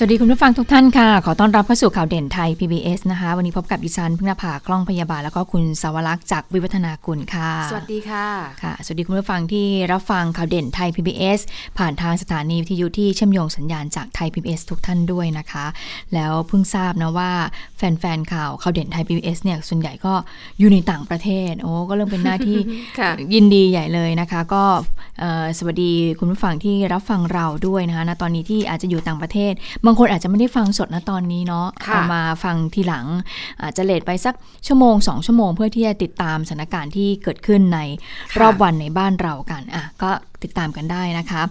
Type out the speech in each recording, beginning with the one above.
สวัสดีคุณผู้ฟังทุกท่านค่ะ ขอต้อนรับเข้าสู่ข่าวเด่นไทย PBS นะคะ วันนี้พบกับดิฉันพึ่งนภากล้องพยาบาลแล้วก็คุณสาวรักษ์จากวิวัฒนากุลค่ะ สวัสดีค่ะค่ะ สวัสดีคุณผู้ฟังที่รับฟังข่าวเด่นไทย PBS ผ่านทางสถานีวิทยุที่เชื่อมโยงสัญญาณจากไทย PBS ทุกท่านด้วยนะคะ แล้วเพิ่งทราบนะว่าแฟนๆข่าวข่าวเด่นไทย PBS เนี่ยส่วนใหญ่ก็อยู่ในต่างประเทศโอ้ก็เริ่มเป็นหน้าที่ค่ะยินดีใหญ่เลยนะคะ ก็เอ่อสวัสดีคุณผู้ฟังที่รับฟังเราด้วยนะคะณตอนนี้ที่อาจจะอยู่ต่างประเทศบางคนอาจจะไม่ได้ฟังสดณตอนนี้เนาะค่ะเอามาฟังทีหลัง อาจจะเลทไปสักชั่วโมงสองชั่วโมง เพื่อที่จะติดตามสถานการณ์ที่เกิดขึ้นในรอบวันในบ้านเรากันอะก็ติดตามกันได้นะคะ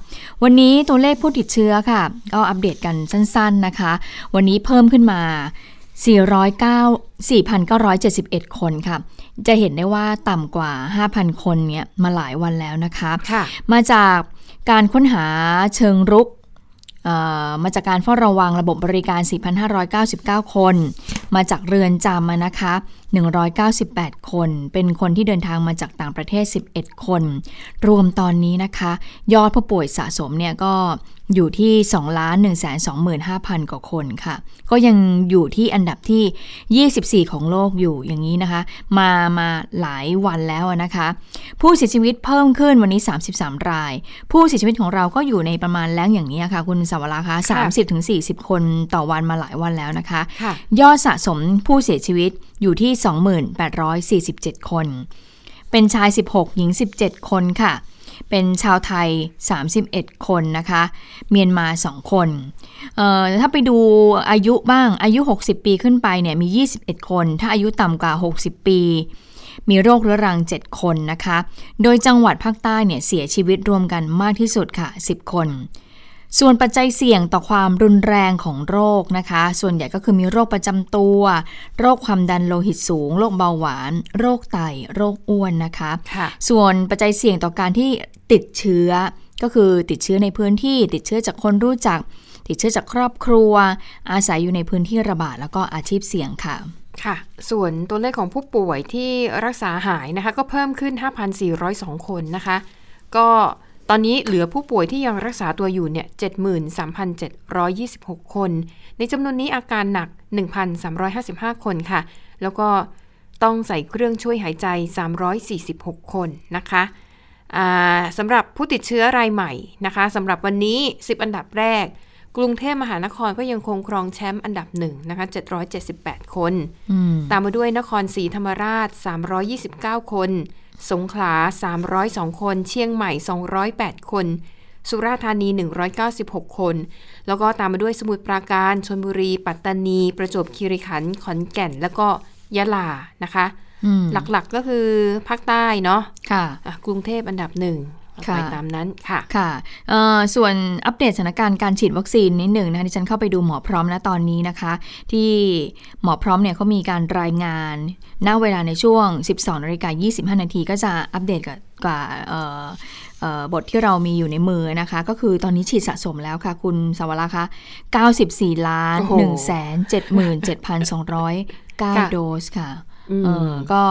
วันนี้ตัวเลขผู้ติดเชื้อค่ะ ก็อัปเดตกันสั้น ๆนะคะ วันนี้เพิ่มขึ้นมา 409 4,971 คนค่ะ จะเห็นได้ว่าต่ำกว่า 5,000 คนเนี่ยมาหลายวันแล้วนะคะค่ะมาจากการค้นหาเชิงรุกเอ่อ มาจากการเฝ้าระวังระบบบริการ 4,599 คน มาจากเรือนจำนะคะ198 คน เป็นคนที่เดินทางมาจากต่างประเทศ 11 คน รวมตอนนี้นะคะ ยอดผู้ป่วยสะสมเนี่ยก็อยู่ที่ 2 1 2 5 0 0 0 กว่าคนค่ะ ก็ยังอยู่ที่อันดับที่ 24 ของโลกอยู่อย่างนี้นะคะ มามาหลายวันแล้วอะนะคะ ผู้เสียชีวิตเพิ่มขึ้นวันนี้ 33 ราย ผู้เสียชีวิตของเราก็อยู่ในประมาณแล้งอย่างนี้ค่ะ คุณสาวราคะค่ะ30-40 คนต่อวันมาหลายวันแล้วนะคะค่ะยอดสะสมผู้เสียชีวิต อยู่ที่ 2847 คน เป็นชาย 16 หญิง 17 คนค่ะ เป็นชาวไทย 31 คนนะคะ เมียนมา 2 คนเอ่อถ้าไปดูอายุบ้างอายุ 60 ปีขึ้นไปเนี่ยมี 21 คน ถ้าอายุต่ำกว่า 60 ปีมีโรคเรื้อรัง 7 คนนะคะ โดยจังหวัดภาคใต้เนี่ยเสียชีวิตรวมกันมากที่สุดค่ะ 10 คน ส่วนปัจจัยเสี่ยงต่อความรุนแรงของโรคนะคะ ส่วนใหญ่ก็คือมีโรคประจำตัว โรคความดันโลหิตสูง โรคเบาหวาน โรคไต โรคอ้วนนะคะค่ะส่วนปัจจัยเสี่ยงต่อการที่ติดเชื้อ ก็คือติดเชื้อในพื้นที่ ติดเชื้อจากคนรู้จัก ติดเชื้อจากครอบครัว อาศัยอยู่ในพื้นที่ระบาดแล้วก็อาชีพเสี่ยงค่ะค่ะ ส่วนตัวเลขของผู้ป่วยที่รักษาหายนะคะ ก็เพิ่มขึ้น 5,402 คนนะคะ ก็ ตอนนี้เหลือผู้ป่วยที่ยังรักษาตัวอยู่เนี่ย73,726 คน ในจำนวนนี้อาการหนัก 1,355 คนค่ะ แล้วก็ต้องใส่เครื่องช่วยหายใจ 346 คนนะคะอ่าสำหรับผู้ติดเชื้อรายใหม่นะคะสำหรับวันนี้ 10 อันดับแรก กรุงเทพมหานครก็ยังคงครองแชมป์อันดับหนึ่งนะคะ778 คนอืมตามมาด้วยนครศรีธรรมราช 329 คน สงขลา 302 คน เชียงใหม่ 208 คน สุราษฎร์ธานี 196 คน แล้วก็ตามมาด้วยสมุทรปราการชนบุรี ปัตตานี ประจวบคีรีขันธ์ ขอนแก่น แล้วก็ยะลานะคะอืมหลักๆก็คือภาคใต้เนาะค่ะอะกรุงเทพอันดับหนึ่งค่ะ ไปตามนั้นค่ะค่ะเอ่อส่วนอัปเดตสถานการณ์การฉีดวัคซีนนิดหนึ่งนะคะที่ฉันเข้าไปดูหมอพร้อมนะตอนนี้นะคะ ที่หมอพร้อมเนี่ยเขามีการรายงานณเวลาในช่วง 12นาฬิกา25 นาทีก็จะอัปเดตกับกับเอ่อเอ่อบทที่เรามีอยู่ในมือนะคะ ก็คือตอนนี้ฉีดสะสมแล้วค่ะ คุณสาวราคะ 94 ล้านโอ้โห1 7 7 2ค่ะ0 9 โดสค่ะอืมเออก็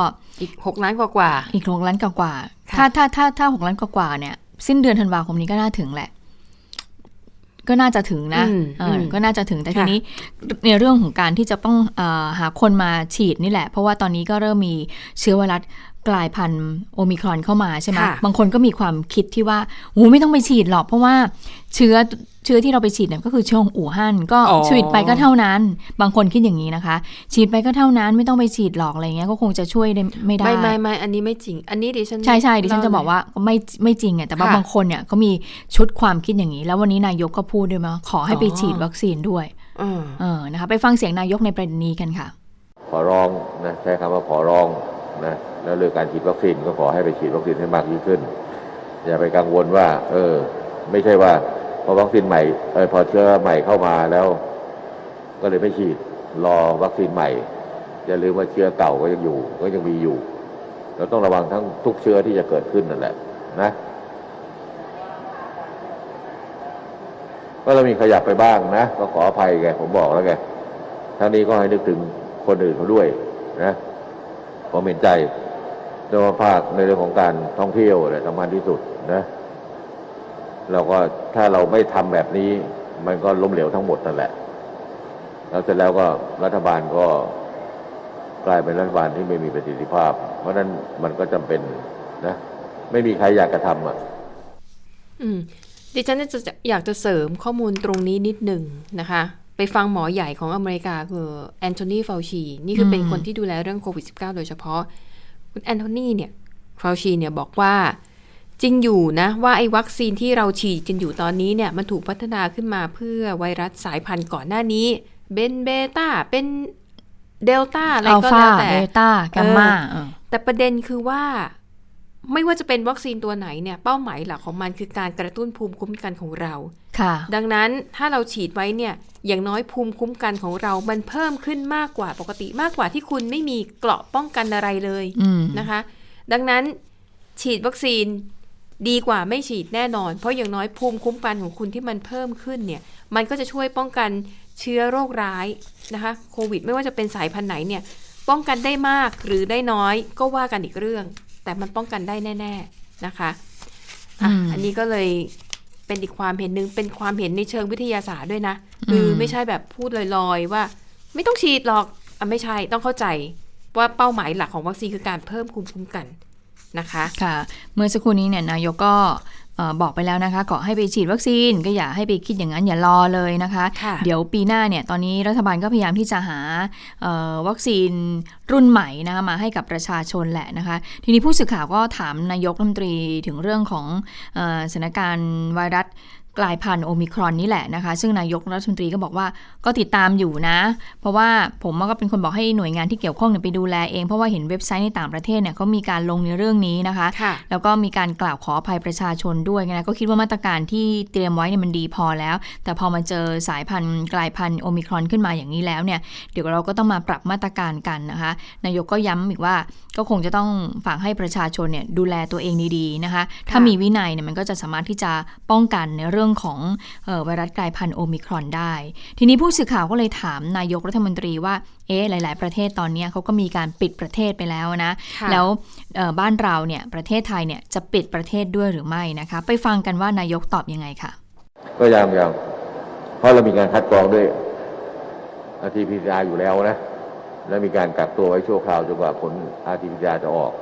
อีก 6 ล้านกว่าอีกหกล้านกว่าๆค่ะ ถ้าถ้าถ้าถ้าหกล้านกว่าเนี่ย สิ้นเดือนธันวาคมนี้ก็น่าถึงแหละ ก็น่าจะถึงนะเออก็น่าจะถึงแต่ทีนี้ในเรื่องของการที่จะต้องอหาคนมาฉีดนี่แหละ เพราะว่าตอนนี้ก็เริ่มมีเชื้อไวรัส กลายพันธุ์โอมิครอนเข้ามาใช่ไหมค่ะบางคนก็มีความคิดที่ว่าโอ้ไม่ต้องไปฉีดหรอกเพราะว่าเชื้อเชื้อที่เราไปฉีดเนี่ยก็คือเชื้อของอู่ฮั่นก็อ๋อฉีดไปก็เท่านั้น บางคนคิดอย่างนี้นะคะ ฉีดไปก็เท่านั้นไม่ต้องไปฉีดหรอกอะไรเงี้ยก็คงจะช่วยได้ไม่ๆได้ไม่ไม่ไม่อันนี้ไม่จริง อันนี้ดิฉันใช่ใช่ดิฉันจะเล่บอกว่าไม่ไม่จริงอะแต่ว่าค่ะบางคนเนี่ยเขามีชุดความคิดอย่างนี้ แล้ววันนี้นายกก็พูดด้วยมาขอให้ไปอ๋อฉีดวัคซีนด้วยเออเออนะคะไปฟังเสียงนายกในประเด็นนี้กันค่ะ ขอร้องนะใช้คำว่าขอร้อง นะแล้วเรื่องการฉีดวัคซีนก็ขอให้ไปฉีดวัคซีนให้มากยิ่งขึ้น อย่าไปกังวลว่า เออ ไม่ใช่ว่า พอวัคซีนใหม่เออพอเชื้อใหม่เข้ามาแล้ว ก็เลยไม่ฉีดรอวัคซีนใหม่อย่าลืมว่าเชื้อเก่าก็ยังอยู่ ก็ยังมีอยู่ เราต้องระวังทั้งทุกเชื้อที่จะเกิดขึ้นนั่นแหละ นะก็เรามีขยับไปบ้างนะก็ขออภัยแกผมบอกแล้วแกทั้งนี้ก็ให้นึกถึงคนอื่นเขาด้วย นะ ผมเห็นใจโดยเฉพาะภาคในเรื่องของการท่องเที่ยวเนี่ยสำคัญที่สุดนะเราก็ถ้าเราไม่ทำแบบนี้ มันก็ล้มเหลวทั้งหมดนั่นแหละ แล้วเสร็จแล้วก็รัฐบาลก็กลายเป็นรัฐบาลที่ไม่มีประสิทธิภาพ เพราะฉะนั้นมันก็จำเป็นนะ ไม่มีใครอยากกระทำอะ อืม ดิฉันจะอยากจะเสริมข้อมูลตรงนี้นิดหนึ่งนะคะ ไปฟังหมอใหญ่ของอเมริกาคือแอนโทนีฟาวชีนี่คือเป็นอืมคนที่ดูแลเรื่องโควิด -19 โดยเฉพาะ คุณแอนโทนีเนี่ยฟาวชีเนี่ยบอกว่าจริงอยู่นะว่าไอ้วัคซีนที่เราฉีดกันอยู่ตอนนี้เนี่ยมันถูกพัฒนาขึ้นมาเพื่อไวรัสสายพันธุ์ก่อนหน้านี้เป็นเบต้าเป็นเดลต้าอะไรอัลฟาก็แล้วแต่เบต้าแกมมาแต่ประเด็นคือว่า ไม่ว่าจะเป็นวัคซีนตัวไหนเนี่ยเป้าหมายหลักของมันคือการกระตุ้นภูมิคุ้มกันของเรา ค่ะ ดังนั้นถ้าเราฉีดไว้เนี่ยอย่างน้อยภูมิคุ้มกันของเรา มันเพิ่มขึ้นมากกว่าปกติมากกว่าที่คุณไม่มีเกราะป้องกันอะไรเลยอืมนะคะ ดังนั้นฉีดวัคซีนดีกว่าไม่ฉีดแน่นอน เพราะอย่างน้อยภูมิคุ้มกันของคุณที่มันเพิ่มขึ้นเนี่ย มันก็จะช่วยป้องกันเชื้อโรคร้ายนะคะโควิด ไม่ว่าจะเป็นสายพันธุ์ไหนเนี่ยป้องกันได้มากหรือได้น้อยก็ว่ากันอีกเรื่อง แต่มันป้องกันได้แน่ ๆนะคะอะอืมอันนี้ก็เลยเป็นอีกความเห็นหนึ่งเป็นความเห็นในเชิงวิทยาศาสตร์ด้วยนะคือมไม่ใช่แบบพูดลอยๆว่า ไม่ต้องฉีดหรอกอะไม่ใช่ต้องเข้าใจว่าเป้าหมายหลักของวัคซีนคือการเพิ่มภูมิคุ้มกันนะคะ ค่ะ เมื่อสักครู่นี้เนี่ยนายกก็เอ่อ บอกไปแล้วนะคะขอให้ไปฉีดวัคซีนก็อย่าให้ไปคิดอย่างนั้นอย่ารอเลยนะคะค่ะเดี๋ยวปีหน้าเนี่ยตอนนี้รัฐบาลก็พยายามที่จะหาเอ่อวัคซีนรุ่นใหม่นะคะมาให้กับประชาชนแหละนะคะ ทีนี้ผู้สื่อข่าวก็ถามนายกรัฐมนตรีถึงเรื่องของเออสถานการณ์ไวรัส กลายพันธุ์โอมิครอนนี่แหละนะคะ ซึ่งนายกรัฐมนตรีก็บอกว่าก็ติดตามอยู่นะ เพราะว่าผมก็เป็นคนบอกให้หน่วยงานที่เกี่ยวข้องเนี่ยไปดูแลเอง เพราะว่าเห็นเว็บไซต์ในต่างประเทศเนี่ยเขามีการลงในเรื่องนี้นะคะค่ะแล้วก็มีการกล่าวขออภัยประชาชนด้วยนะก็คิดว่ามาตรการที่เตรียมไว้เนี่ยมันดีพอแล้ว แต่พอมาเจอสายพันธุ์กลายพันธุ์โอมิครอนขึ้นมาอย่างนี้แล้วเนี่ยเดี๋ยวเราก็ต้องมาปรับมาตรการกันนะคะ นายกก็ย้ำอีกว่าก็คงจะต้องฝากให้ประชาชนเนี่ยดูแลตัวเองดีๆนะคะ ถ้ามีวินัยเนี่ยมันก็จะสามารถที่จะป้องกันในเรื่องของเอ่อไวรัสกลายพันธุ์โอมิครอนได้ ทีนี้ผู้สื่อข่าวก็เลยถามนายกรัฐมนตรีว่า เอ๊ะหลาย ๆ ประเทศตอนเนี้ยเขาก็มีการปิดประเทศไปแล้วนะค่ะแล้วเอ่อบ้านเราเนี่ยประเทศไทยเนี่ยจะปิดประเทศด้วยหรือไม่นะคะ ไปฟังกันว่านายกตอบยังไงค่ะ ก็ยังยังเพราะเรามีการคัดกรองด้วย RT-PCR อยู่แล้วนะ แล้วมีการกักตัวไว้ชั่วคราวจนกว่าผล RT-PCR จะออก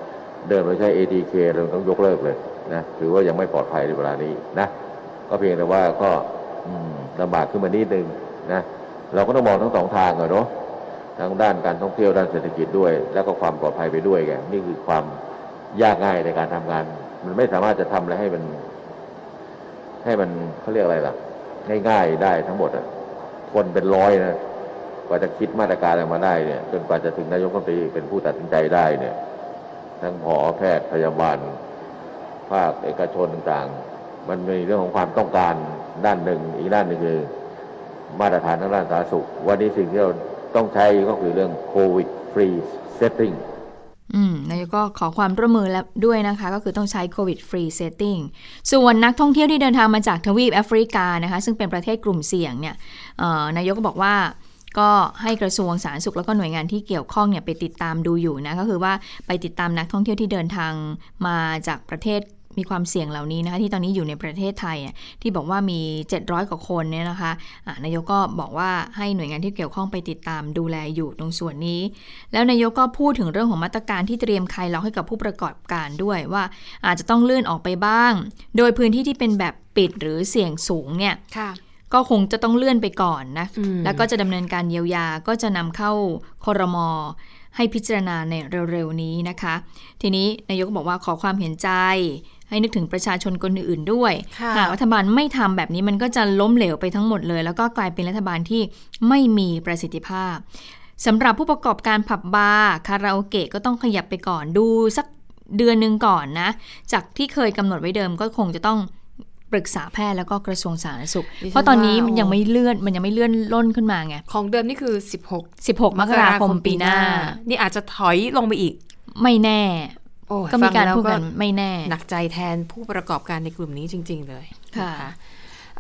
เดินไปใช้ ATK เราต้องยกเลิกเลยนะถือว่ายังไม่ปลอดภัยในเวลานี้นะ ก็เพียงแต่ว่าก็ลำบากขึ้นมานิดนึงนะเราก็ต้องมองทั้งสองทางอะเนาะทั้งด้านการท่องเที่ยวด้านเศรษฐกิจด้วย แล้วก็ความปลอดภัยไปด้วยไงนี่คือความยากง่ายในการทำงาน มันไม่สามารถจะทำอะไรให้มัน ให้มันเขาเรียกอะไรล่ะ ง่ายๆได้ทั้งหมดอะคนเป็นร้อยนะกว่าจะคิดมาตรการออกมาได้เนี่ยจนกว่าจะถึงนายกรัฐมนตรีเป็นผู้ตัดสินใจได้เนี่ย ทั้งหมอแพทย์พยาบาลภาคเอกชนต่างๆ มันมีเรื่องของความต้องการด้านหนึ่ง อีกด้านหนึ่งคือมาตรฐานทางด้านสาธารณสุข วันนี้สิ่งที่เราต้องใช้ก็คือเรื่องโควิดฟรีsettingอืมนายกก็ขอความร่วมมือแล้วด้วยนะคะ ก็คือต้องใช้โควิด free setting ส่วนนักท่องเที่ยวที่เดินทางมาจากทวีปแอฟริกานะคะ ซึ่งเป็นประเทศกลุ่มเสี่ยงเนี่ยนายกก็บอกว่าก็ให้กระทรวงสาธารณสุขแล้วก็หน่วยงานที่เกี่ยวข้องเนี่ยไปติดตามดูอยู่นะก็คือว่าไปติดตามนักท่องเที่ยวที่เดินทางมาจากประเทศ มีความเสี่ยงเหล่านี้นะคะที่ตอนนี้อยู่ในประเทศไทยอะที่บอกว่ามี 700 กว่าคนเนี่ยนะคะอ่านายกก็บอกว่าให้หน่วยงานที่เกี่ยวข้องไปติดตามดูแลอยู่ตรงส่วนนี้ แล้วนายกก็พูดถึงเรื่องของมาตรการที่เตรียมคลายล็อกให้กับผู้ประกอบการด้วยว่าอาจจะต้องเลื่อนออกไปบ้าง โดยพื้นที่ที่เป็นแบบปิดหรือเสี่ยงสูงเนี่ยค่ะก็คงจะต้องเลื่อนไปก่อนนะอืมแล้วก็จะดำเนินการเยียวยาก็จะนำเข้าคอรมอให้พิจารณาในเร็วๆนี้นะคะ ทีนี้นายกบอกว่าขอความเห็นใจ ให้นึกถึงประชาชนคนอื่นๆด้วยค่ะหากรัฐบาลไม่ทำแบบนี้มันก็จะล้มเหลวไปทั้งหมดเลย แล้วก็กลายเป็นรัฐบาลที่ไม่มีประสิทธิภาพสำหรับผู้ประกอบการผับบาร์คาราโอเกะก็ต้องขยับไปก่อนดูสักเดือนหนึ่งก่อนนะ จากที่เคยกำหนดไว้เดิมก็คงจะต้องปรึกษาแพทย์แล้วก็กระทรวงสาธารณสุขดิฉันเพราะตอนนี้มันว่ายังไม่เลื่อนมันยังไม่เลื่อนล่นขึ้นมาไง ของเดิมนี่คือ 16 16 มกราคมปีหน้า นี่อาจจะถอยลงไปอีก ไม่แน่โอ้ย ก็มีการฟังแล้วพูดกันไม่แน่ หนักใจแทนผู้ประกอบการในกลุ่มนี้จริง ๆ เลยค่ะน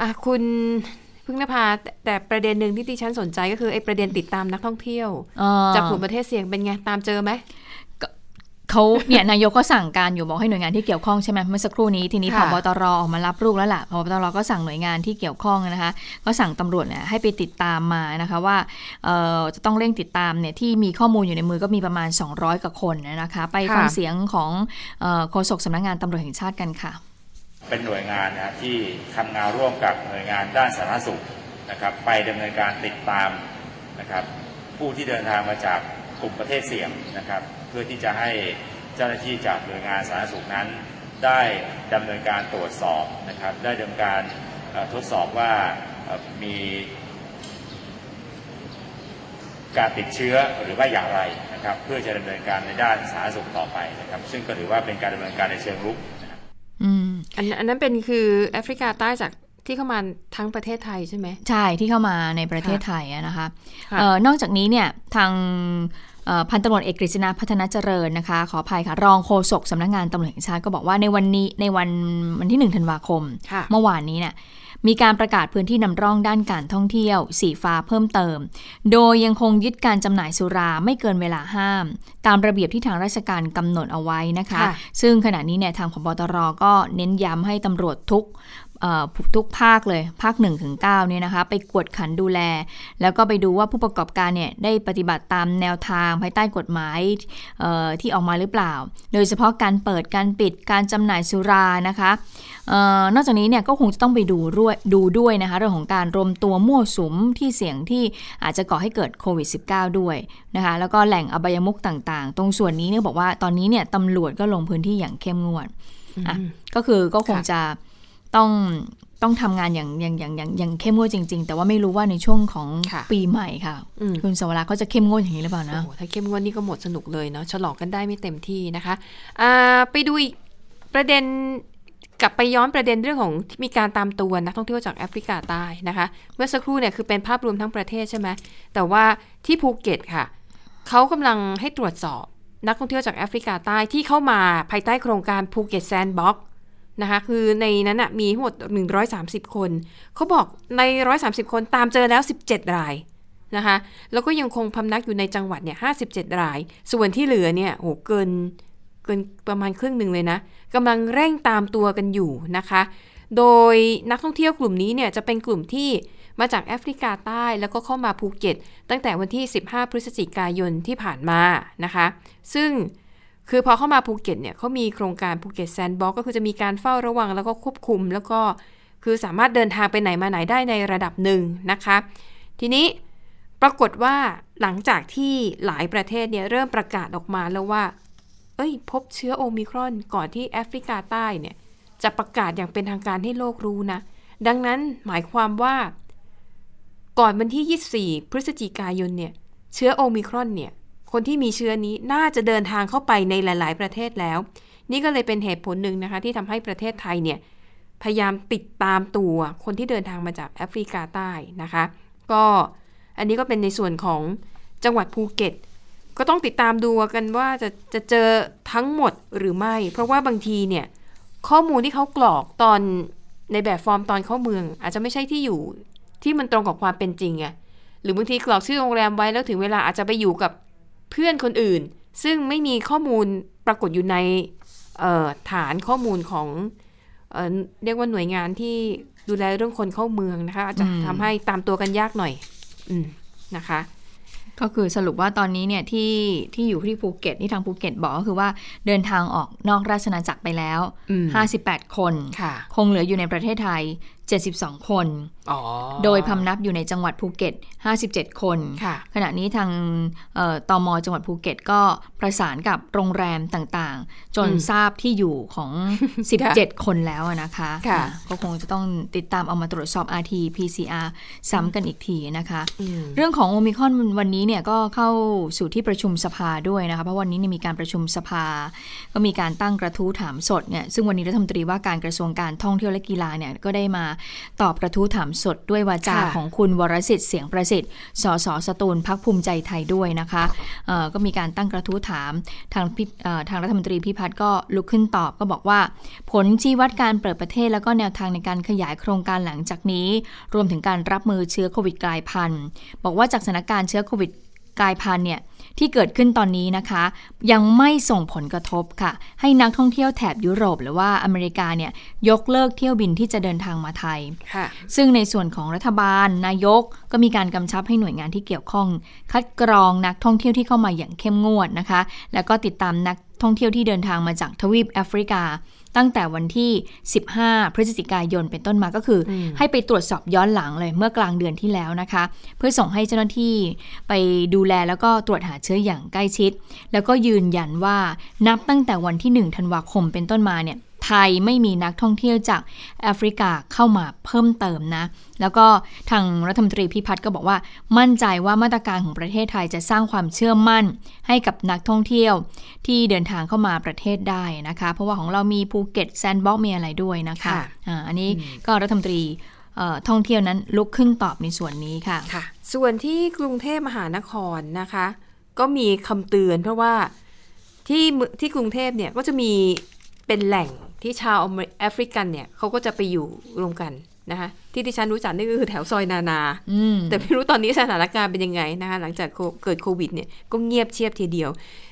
อะคุณพึ่งนภาแต่แต่ประเด็นหนึ่งที่ดิฉันสนใจก็คือไอ้ประเด็นติดตามนักท่องเที่ยวเอ่อจากกลุ่มประเทศเสี่ยงเป็นไง ตามเจอไหม เขาเนี่ยนายกก็สั่งการอยู่บอกให้หน่วยงานที่เกี่ยวข้องใช่ไหมเมื่อสักครู่นี้ทีนี้พค่ะบตรออกมารับลูกแล้วล่ะพบตรก็สั่งหน่วยงานที่เกี่ยวข้องนะคะ ก็สั่งตำรวจเนี่ยให้ไปติดตามมานะคะว่าเอ่อจะต้องเร่งติดตามเนี่ยที่มีข้อมูลอยู่ในมือก็มีประมาณ 200กว่าคนนะคะ ไปฟังเสียงของเอ่อโฆษกสำนักงานตำรวจแห่งชาติกันค่ะ เป็นหน่วยงานนะที่ทำงานร่วมกับหน่วยงานด้านสาธารณสุขนะครับ ไปดำเนินการติดตามนะครับ ผู้ที่เดินทางมาจากกลุ่มประเทศเสี่ยงนะครับเพื่อที่จะให้เจ้าหน้าที่จากหน่วยงานสาธารณสุขนั้น ได้ดำเนินการตรวจสอบนะครับ ได้ดำเนินการเอ่อทดสอบว่าเอ่อมีการติดเชื้อหรือว่าอย่างไรนะครับเพื่อจะดำเนินการในด้านสาธารณสุขต่อไปนะครับ ซึ่งก็ถือว่าเป็นการดำเนินการในเชิงรุกนะครับอืมอันอันนั้นเป็นคือแอฟริกาใต้จากที่เข้ามาทั้งประเทศไทยใช่ไหมใช่ที่เข้ามาในประเทศไทยอะนะคะค่ะเออนอกจากนี้เนี่ยทางเอ่อ พันตำรวจเอกกฤษณะพัฒนาเจริญนะคะ ขออภัยค่ะ รองโฆษกสำนักงานตำรวจแห่งชาติก็บอกว่าในวันนี้ในวันวันที่1ธันวาคมค่ะเมื่อวานนี้เนี่ยมีการประกาศพื้นที่นำร่องด้านการท่องเที่ยว สีฟ้าเพิ่มเติม โดยยังคงยึดการจำหน่ายสุราไม่เกินเวลาห้าม ตามระเบียบที่ทางราชการกำหนดเอาไว้นะคะค่ะซึ่งขณะนี้เนี่ยทางพบตรก็เน้นย้ำให้ตำรวจทุกเอ่อ ทุกภาคเลยภาค1ถึง9เนี่ยนะคะ ไปกวดขันดูแล แล้วก็ไปดูว่าผู้ประกอบการเนี่ยได้ปฏิบัติตามแนวทางภายใต้กฎหมายเอ่อที่ออกมาหรือเปล่า โดยเฉพาะการเปิดการปิดการจำหน่ายสุรานะคะเออนอกจากนี้เนี่ยก็คงจะต้องไปดูด้วยดูด้วยนะคะเรื่องของการรวมตัวมั่วสุมที่เสี่ยงที่อาจจะก่อให้เกิดโควิด -19 ด้วยนะคะแล้วก็แหล่งอบายมุกต่างๆ ตรงส่วนนี้เนี่ยบอกว่าตอนนี้เนี่ยตำรวจก็ลงพื้นที่อย่างเข้มงวดอะก็คือก็คงค่ะจะ ต้องต้องทำงานอย่างอย่างอย่างอย่างอย่างเข้มงวดจริง ๆ แต่ว่าไม่รู้ว่าในช่วงของค่ะปีใหม่ค่ะอืมคุณสวราเขาจะเข้มงวดอย่างนี้หรือเปล่าโอ้นะโหถ้าเข้มงวดนี่ก็หมดสนุกเลยเนาะฉลองกันได้ไม่เต็มที่นะคะอ่าไปดูอีกประเด็นกลับไปย้อนประเด็นเรื่องของที่มีการตามตัวนักท่องเที่ยวจากแอฟริกาใต้นะคะ เมื่อสักครู่เนี่ยคือเป็นภาพรวมทั้งประเทศใช่ไหมแต่ว่าที่ภูเก็ตค่ะเขากำลังให้ตรวจสอบนักท่องเที่ยวจากแอฟริกาใต้ที่เข้ามาภายใต้โครงการภูเก็ต sandbox นะคะคือในนั้นนะมีทั้งหมด 130 คน เขาบอกใน 130 คนตามเจอแล้ว 17 รายนะคะแล้วก็ยังคงพำนักอยู่ในจังหวัดเนี่ย57 ราย ส่วนที่เหลือเนี่ยโหเกินเกินประมาณครึ่งหนึ่งเลยนะกำลังเร่งตามตัวกันอยู่นะคะ โดยนักท่องเที่ยวกลุ่มนี้เนี่ยจะเป็นกลุ่มที่มาจากแอฟริกาใต้แล้วก็เข้ามาภูเก็ต ตั้งแต่วันที่ 15 พฤศจิกายนที่ผ่านมานะคะ ซึ่ง คือพอเข้ามาภูเก็ตเนี่ยเขามีโครงการภูเก็ต sandbox ก็คือจะมีการเฝ้าระวังแล้วก็ควบคุม แล้วก็คือสามารถเดินทางไปไหนมาไหนได้ในระดับหนึ่งนะคะ ทีนี้ปรากฏว่าหลังจากที่หลายประเทศเนี่ยเริ่มประกาศออกมาแล้วว่า เอ้ย พบเชื้อโอมิครอนก่อนที่แอฟริกาใต้เนี่ยจะประกาศอย่างเป็นทางการให้โลกรู้นะ ดังนั้นหมายความว่าก่อนวันที่ 24 พฤศจิกายนเนี่ยเชื้อโอมิครอนเนี่ย คนที่มีเชื้อนี้น่าจะเดินทางเข้าไปในหลาย ๆ ประเทศแล้ว นี่ก็เลยเป็นเหตุผลหนึ่งนะคะ ที่ทำให้ประเทศไทยเนี่ยพยายามติดตามตัวคนที่เดินทางมาจากแอฟริกาใต้นะคะ ก็อันนี้ก็เป็นในส่วนของจังหวัดภูเก็ต ก็ต้องติดตามดูกันว่าจะจะเจอทั้งหมดหรือไม่ เพราะว่าบางทีเนี่ยข้อมูลที่เขากรอกตอนในแบบฟอร์มตอนเข้าเมือง อาจจะไม่ใช่ที่อยู่ที่มันตรงกับความเป็นจริงไงหรือบางทีกรอกชื่อโรงแรมไว้แล้วถึงเวลาอาจจะไปอยู่กับ เพื่อนคนอื่น ซึ่งไม่มีข้อมูลปรากฏอยู่ในเอ่อฐานข้อมูลของเอ่อเรียกว่าหน่วยงานที่ดูแลเรื่องคนเข้าเมืองนะคะอาจจะอืมทำให้ตามตัวกันยากหน่อยอืมนะคะ ก็คือสรุปว่าตอนนี้เนี่ยที่ที่อยู่ที่ภูเก็ตที่ทางภูเก็ตบอกก็คือว่าเดินทางออกนอกราชนาจักรไปแล้วอืม58 คนค่ะคงเหลืออยู่ในประเทศไทย 72 คนอ๋อ โดยพำนับอยู่ในจังหวัดภูเก็ต 57 คนค่ะขณะนี้ทางเอ่อตมจังหวัดภูเก็ตก็ประสานกับโรงแรมต่างๆ จนอืมทราบที่อยู่ของ 17 คนแล้วอะนะคะค่ะอะก็คงจะต้องติดตามเอามาตรวจสอบ RT PCR ซ้ำกันอีกทีนะคะอืมเรื่องของโอมิครอนวันนี้เนี่ยก็เข้าสู่ที่ประชุมสภาด้วยนะคะเพราะวันนี้เนี่ยมีการประชุมสภา ก็มีการตั้งกระทู้ถามสดเนี่ยซึ่งวันนี้รัฐมนตรีว่าการกระทรวงการท่องเที่ยวและกีฬาเนี่ยก็ได้มาตอบกระทู้ถามสดด้วยวาจาค่ะของคุณวรสิทธิ์เสียงประสิทธิ์ สสสตูลพักภูมิใจไทยด้วยนะคะเอ่อก็มีการตั้งกระทู้ถามทางพิเอ่อทางรัฐมนตรีพิพัฒน์ก็ลุกขึ้นตอบก็บอกว่า ผลชี้วัดการเปิดประเทศ แล้วก็แนวทางในการขยายโครงการหลังจากนี้ รวมถึงการรับมือเชื้อโควิดกลายพันธุ์ บอกว่าจากสถานการณ์เชื้อโควิดกลายพันธุ์เนี่ย ที่เกิดขึ้นตอนนี้นะคะ ยังไม่ส่งผลกระทบค่ะ ให้นักท่องเที่ยวแถบยุโรปหรือว่าอเมริกาเนี่ยยกเลิกเที่ยวบินที่จะเดินทางมาไทยค่ะซึ่งในส่วนของรัฐบาลนายกก็มีการกำชับให้หน่วยงานที่เกี่ยวข้อง คัดกรองนักท่องเที่ยวที่เข้ามาอย่างเข้มงวดนะคะ แล้วก็ติดตามนักท่องเที่ยวที่เดินทางมาจากทวีปแอฟริกา ตั้งแต่วันที่ 15 พฤศจิกายนเป็นต้นมาก็คืออมให้ไปตรวจสอบย้อนหลังเลยเมื่อกลางเดือนที่แล้วนะคะ เพื่อส่งให้เจ้าหน้าที่ไปดูแลแล้วก็ตรวจหาเชื้ออย่างใกล้ชิด แล้วก็ยืนยันว่านับตั้งแต่วันที่ 1 ธันวาคมเป็นต้นมาเนี่ย ไทยไม่มีนักท่องเที่ยวจากแอฟริกาเข้ามาเพิ่มเติมนะ แล้วก็ทางรัฐมนตรีพิพัฒน์ก็บอกว่า มั่นใจว่ามาตรการของประเทศไทยจะสร้างความเชื่อมั่นให้กับนักท่องเที่ยวที่เดินทางเข้ามาประเทศได้นะคะ เพราะว่าของเรามีภูเก็ต sandbox มีอะไรด้วยนะคะค่ะอ่าอันนี้ก็รัฐมนตรีเอ่อท่องเที่ยวนั้นลุกขึ้นตอบในส่วนนี้ค่ะค่ะ ส่วนที่กรุงเทพมหานครนะคะ ก็มีคำเตือนเพราะว่าที่เมืองที่กรุงเทพเนี่ยก็จะมีเป็นแหล่ง ที่ชาวแอฟริกันเนี่ยเขาก็จะไปอยู่รวมกันนะคะที่ที่ฉันรู้จักนี่ก็คือแถวซอยนานาอืมแต่ไม่รู้ตอนนี้สถานการณ์เป็นยังไงนะคะหลังจากโคเกิดโควิดเนี่ยก็เงียบเชียบทีเดียว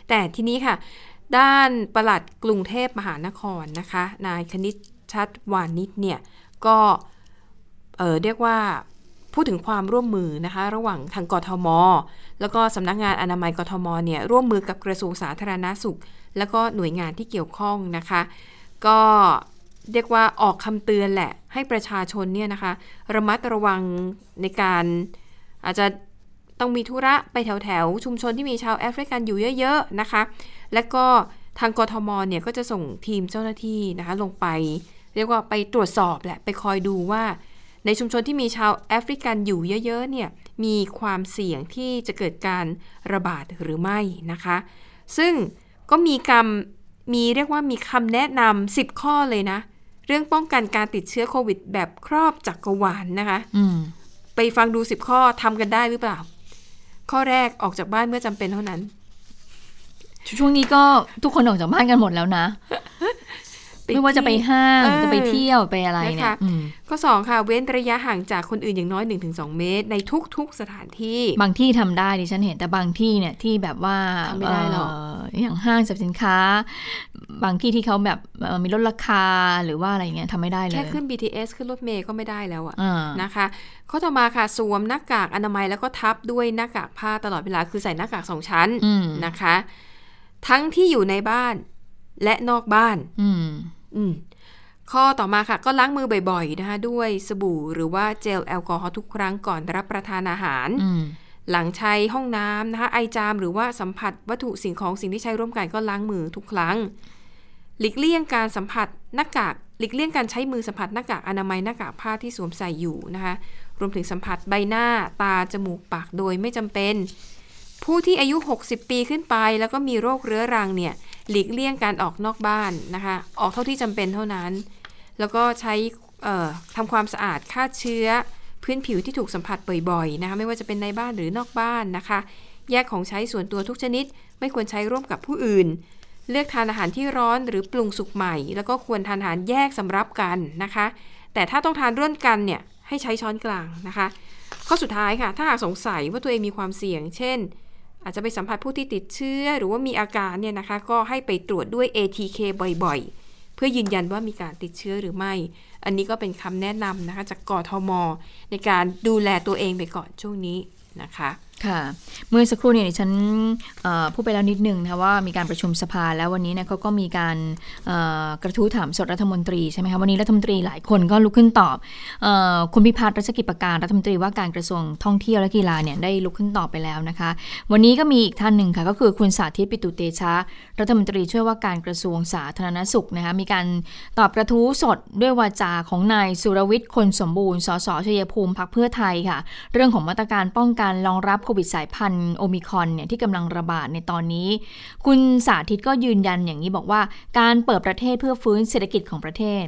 แต่ทีนี้ค่ะ ด้านปลัดกรุงเทพมหานครนะคะ นายคณิตชัดวานิชเนี่ยก็เออเรียกว่าพูดถึงความร่วมมือนะคะ ระหว่างทางกทม แล้วก็สำนักงานอนามัยกทมเนี่ยร่วมมือกับกระทรวงสาธารณาสุข แล้วก็หน่วยงานที่เกี่ยวข้องนะคะ ก็เรียกว่าออกคำเตือนแหละ ให้ประชาชนเนี่ยนะคะ ระมัดระวังในการอาจจะต้องมีธุระไปแถวแถวๆชุมชนที่มีชาวแอฟริกันอยู่เยอะ ๆ นะคะ และก็ทางกทมเนี่ยก็จะส่งทีมเจ้าหน้าที่นะคะลงไป เรียกว่าไปตรวจสอบแหละ ไปคอยดูว่า ในชุมชนที่มีชาวแอฟริกันอยู่เยอะ ๆ เนี่ยมีความเสี่ยงที่จะเกิดการระบาดหรือไม่นะคะ ซึ่งก็มีคำมี เรียกว่ามีคำแนะนำ10ข้อเลยนะ เรื่องป้องกันการติดเชื้อโควิด แบบครอบจักรวาลนนะคะอืมไปฟังดู10ข้อทำกันได้หรือเปล่า ข้อแรกออกจากบ้านเมื่อจำเป็นเท่านั้น ช่วงนี้ก็ทุกคนออกจากบ้านกันหมดแล้วนะ ไปไม่ว่าจะไปที่ห้างเออจะไปเที่ยวไปอะไรเนี่นะคะยอืมข้อ2ค่ะ เว้นระยะห่างจากคนอื่นอย่างน้อย 1-2 เมตร ในทุกๆสถานที่ บางที่ทำได้ดิฉันเห็นแต่บางที่เนี่ยที่แบบว่าทำไม่ได้หรอกเอย่างห้างสรรพสินค้า บางที่ที่เขาแบบเอ่อมีลดราคาหรือว่าอะไรเงี้ยทำไม่ได้เลยแค่ขึ้น BTS ขึ้นรถเมย์ก็ไม่ได้แล้วอะอ่านะคะข้อต่อมาค่ะสวมหน้ากากอนามัยแล้วก็ทับด้วยหน้ากากผ้าตลอดเวลาคือใส่หน้ากากสองชั้นอืมนะคะ ทั้งที่อยู่ในบ้าน และนอกบ้าน อืม อืม ข้อต่อมาค่ะ ก็ล้างมือบ่อยๆนะคะ ด้วยสบู่หรือว่าเจลแอลกอฮอล์ทุกครั้งก่อนรับประทานอาหาร อืม หลังใช้ห้องน้ำนะคะ ไอจามหรือว่าสัมผัสวัตถุสิ่งของสิ่งที่ใช้ร่วมกันก็ล้างมือทุกครั้ง หลีกเลี่ยงการสัมผัสหน้ากาก หลีกเลี่ยงการใช้มือสัมผัสหน้ากากอนามัยหน้ากากผ้าที่สวมใส่อยู่นะคะ รวมถึงสัมผัสใบหน้า ตา จมูก ปากโดยไม่จำเป็น ผู้ที่อายุ 60 ปีขึ้นไป แล้วก็มีโรคเรื้อรังเนี่ยหลีกเลี่ยงการออกนอกบ้านนะคะ ออกเท่าที่จำเป็นเท่านั้น แล้วก็ใช้ทำความสะอาดฆ่าเชื้อพื้นผิวที่ถูกสัมผัสบ่อยๆนะคะไม่ว่าจะเป็นในบ้านหรือนอกบ้านนะคะ แยกของใช้ส่วนตัวทุกชนิด ไม่ควรใช้ร่วมกับผู้อื่น เลือกทานอาหารที่ร้อนหรือปรุงสุกใหม่ แล้วก็ควรทานอาหารแยกสำรับกันนะคะ แต่ถ้าต้องทานร่วมกันเนี่ยให้ใช้ช้อนกลางนะคะ ข้อสุดท้ายค่ะ ถ้าหากสงสัยว่าตัวเองมีความเสี่ยง เช่น อาจจะไปสัมผัสผู้ที่ติดเชื้อ หรือว่ามีอาการเนี่ยนะคะ ก็ให้ไปตรวจด้วย ATK บ่อยๆ เพื่อยืนยันว่ามีการติดเชื้อหรือไม่ อันนี้ก็เป็นคำแนะนำนะคะ จากกทม ในการดูแลตัวเองไปก่อนช่วงนี้นะคะค่ะ เมื่อสักครู่เนี่ยฉันพูดไปแล้วนิดนึงนะว่ามีการประชุมสภาแล้ววันนี้เนี่ยเขาก็มีการกระทู้ถามสดรัฐมนตรีใช่ไหมคะวันนี้รัฐมนตรีหลายคนก็ลุกขึ้นตอบอคุณพิพัฒน์รัชกิจประการรัฐมนตรีว่าการกระทรวงท่องเที่ยวและกีฬาเนี่ยได้ลุกขึ้นตอบไปแล้วนะคะ วันนี้ก็มีอีกท่านหนึ่งค่ะก็คือคุณสาธิตปิตุเตชะรัฐมนตรีช่วยว่าการกระทรวงสาธารณสุขนะคะมีการตอบกระทู้สดด้วยวาจาของนายสุรวิทย์คนสมบูรณ์สสชัยภูมิพักเพื่อไทยค่ะ เรื่องของมาตรการป้องกันรองรับโควิดสายพันธุ์โอมิคอนเนี่ยที่กำลังระบาดในตอนนี้ คุณสาธิตก็ยืนยันอย่างนี้บอกว่า การเปิดประเทศเพื่อฟื้นเศรษฐกิจของประเทศ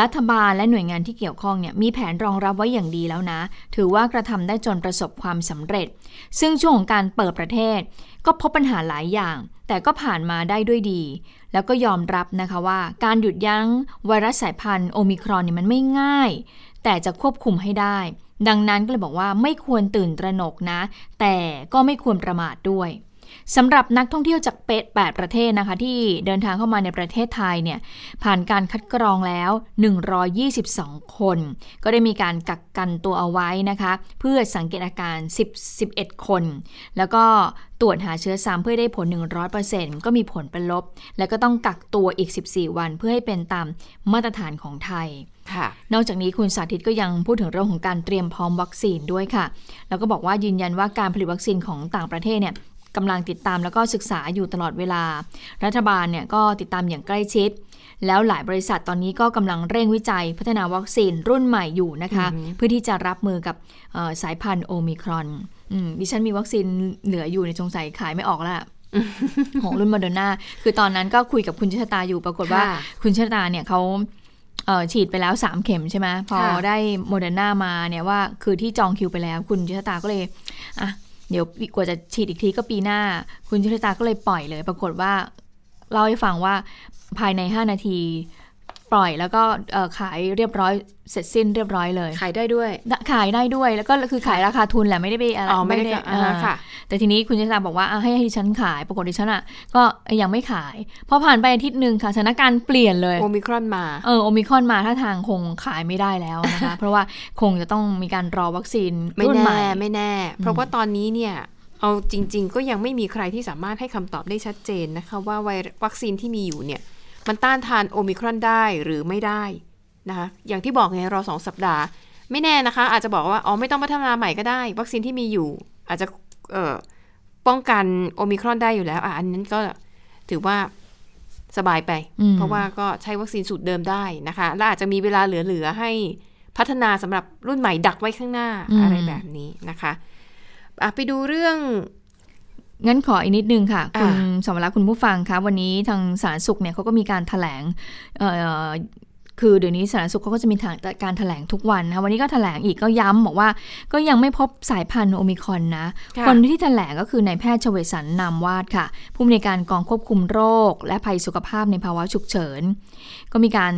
รัฐบาลและหน่วยงานที่เกี่ยวข้องเนี่ยมีแผนรองรับไว้อย่างดีแล้วนะ ถือว่ากระทำได้จนประสบความสำเร็จ ซึ่งช่วงของการเปิดประเทศ ก็พบปัญหาหลายอย่าง แต่ก็ผ่านมาได้ด้วยดี แล้วก็ยอมรับนะคะว่า การหยุดยั้งไวรัสสายพันธุ์โอมิครอนเนี่ยมันไม่ง่าย แต่จะควบคุมให้ได้ ดังนั้นก็เลยบอกว่าไม่ควรตื่นตระหนกนะ แต่ก็ไม่ควรประมาทด้วย สำหรับนักท่องเที่ยวจากเปด8ประเทศนะคะ ที่เดินทางเข้ามาในประเทศไทยเนี่ยผ่านการคัดกรองแล้ว 122 คน ก็ได้มีการกักกันตัวเอาไว้นะคะ เพื่อสังเกตอาการ 10 11 คน แล้วก็ตรวจหาเชื้อซ้ำเพื่อได้ผล 100%ก็มีผลเป็นลบ แล้วก็ต้องกักตัวอีก 14 วันเพื่อให้เป็นตามมาตรฐานของไทยค่ะนอกจากนี้คุณสาธิตก็ยังพูดถึงเรื่องของการเตรียมพร้อมวัคซีนด้วยค่ะ แล้วก็บอกว่ายืนยันว่าการผลิตวัคซีนของต่างประเทศเนี่ย กำลังติดตามแล้วก็ศึกษาอยู่ตลอดเวลา รัฐบาลเนี่ยก็ติดตามอย่างใกล้ชิด แล้วหลายบริษัทตอนนี้ก็กำลังเร่งวิจัยพัฒนาวัคซีนรุ่นใหม่อยู่นะคะอือหือเพื่อที่จะรับมือกับเอ่อสายพันธุ์โอมิครอนอืมดิฉันมีวัคซีนเหลืออยู่ในสงสัยขายไม่ออกแล้วอะของรุ่นโมเดอร์นาคือตอนนั้นก็คุยกับคุณชะตาอยู่ปรากฏว่าค่ะคุณชะตาเนี่ยเขาเอ่อฉีดไปแล้ว 3 เข็มใช่ไหมพอค่ะได้โมเดอร์นามาเนี่ยว่าคือที่จองคิวไปแล้ว คุณชะตาก็เลยอะ เดี๋ยวกว่าจะฉีดอีกทีก็ปีหน้า คุณชะตาก็เลยปล่อยเลย ปรากฏว่าเล่าให้ฟังว่าภายใน 5 นาที ปล่อยแล้วก็เอ่อขายเรียบร้อยเสร็จสิ้นเรียบร้อยเลย ขายได้ด้วย ขายได้ด้วยแล้วก็คือขายราคาทุนแหละไม่ได้ไปอะไรอ๋อไม่ได้ก็อ่าอ่าค่ะ แต่ทีนี้คุณชะตาบอกว่าอะให้ให้ดิฉันขายปรากฏดิฉันอะก็ยังไม่ขายพอผ่านไปอาทิตย์หนึ่งค่ะสถานการณ์เปลี่ยนเลยโอมิครอนมาเออโอมิครอนมาท่าทางคงขายไม่ได้แล้วนะคะ เพราะว่าคงจะต้องมีการรอวัคซีนไม่รุ่นใหแน่ม่ไม่แน่ เพราะว่าตอนนี้เนี่ยเอาจริง ๆ ก็ยังไม่มีใครที่สามารถให้คำตอบได้ชัดเจนนะคะ ว่าไวรัสวัคซีนที่มีอยู่เนี่ย มันต้านทานโอมิครอนได้หรือไม่ได้นะคะอย่างที่บอกไงรอสองสัปดาห์ ไม่แน่นะคะ อาจจะบอกว่าอ๋อไม่ต้องพัฒนาใหม่ก็ได้ วัคซีนที่มีอยู่ อาจจะเอ่อป้องกันโอมิครอนได้อยู่แล้วอะอันนั้นก็ถือว่าสบายไปอืมเพราะว่าก็ใช้วัคซีนสูตรเดิมได้นะคะ และอาจจะมีเวลาเหลือๆให้พัฒนาสำหรับรุ่นใหม่ดักไว้ข้างหน้าอะไรแบบนี้นะคะอะไปดูเรื่อง งั้นขออีกนิดนึงค่ะอ่าคุณสมรักษ์คุณผู้ฟังคะวันนี้ทางสาธารณสุขเนี่ยเขาก็มีการถแถลงเอ่อคือเดี๋ยวนี้สาธารณสุขเขาก็จะมีทางการถแถลงทุกวันนะคะวันนี้ก็ถแถลงอีกก็ย้ำบอกว่า ก็ยังไม่พบสายพันธุ์โอมิครอนนะค่ะคนที่แถลงก็คือนายแพทย์เฉวสันต์นามวาดค่ะ ผู้อำนวยการกองควบคุมโรค และภัยสุขภาพในภาวะฉุกเฉิน ก็มีการ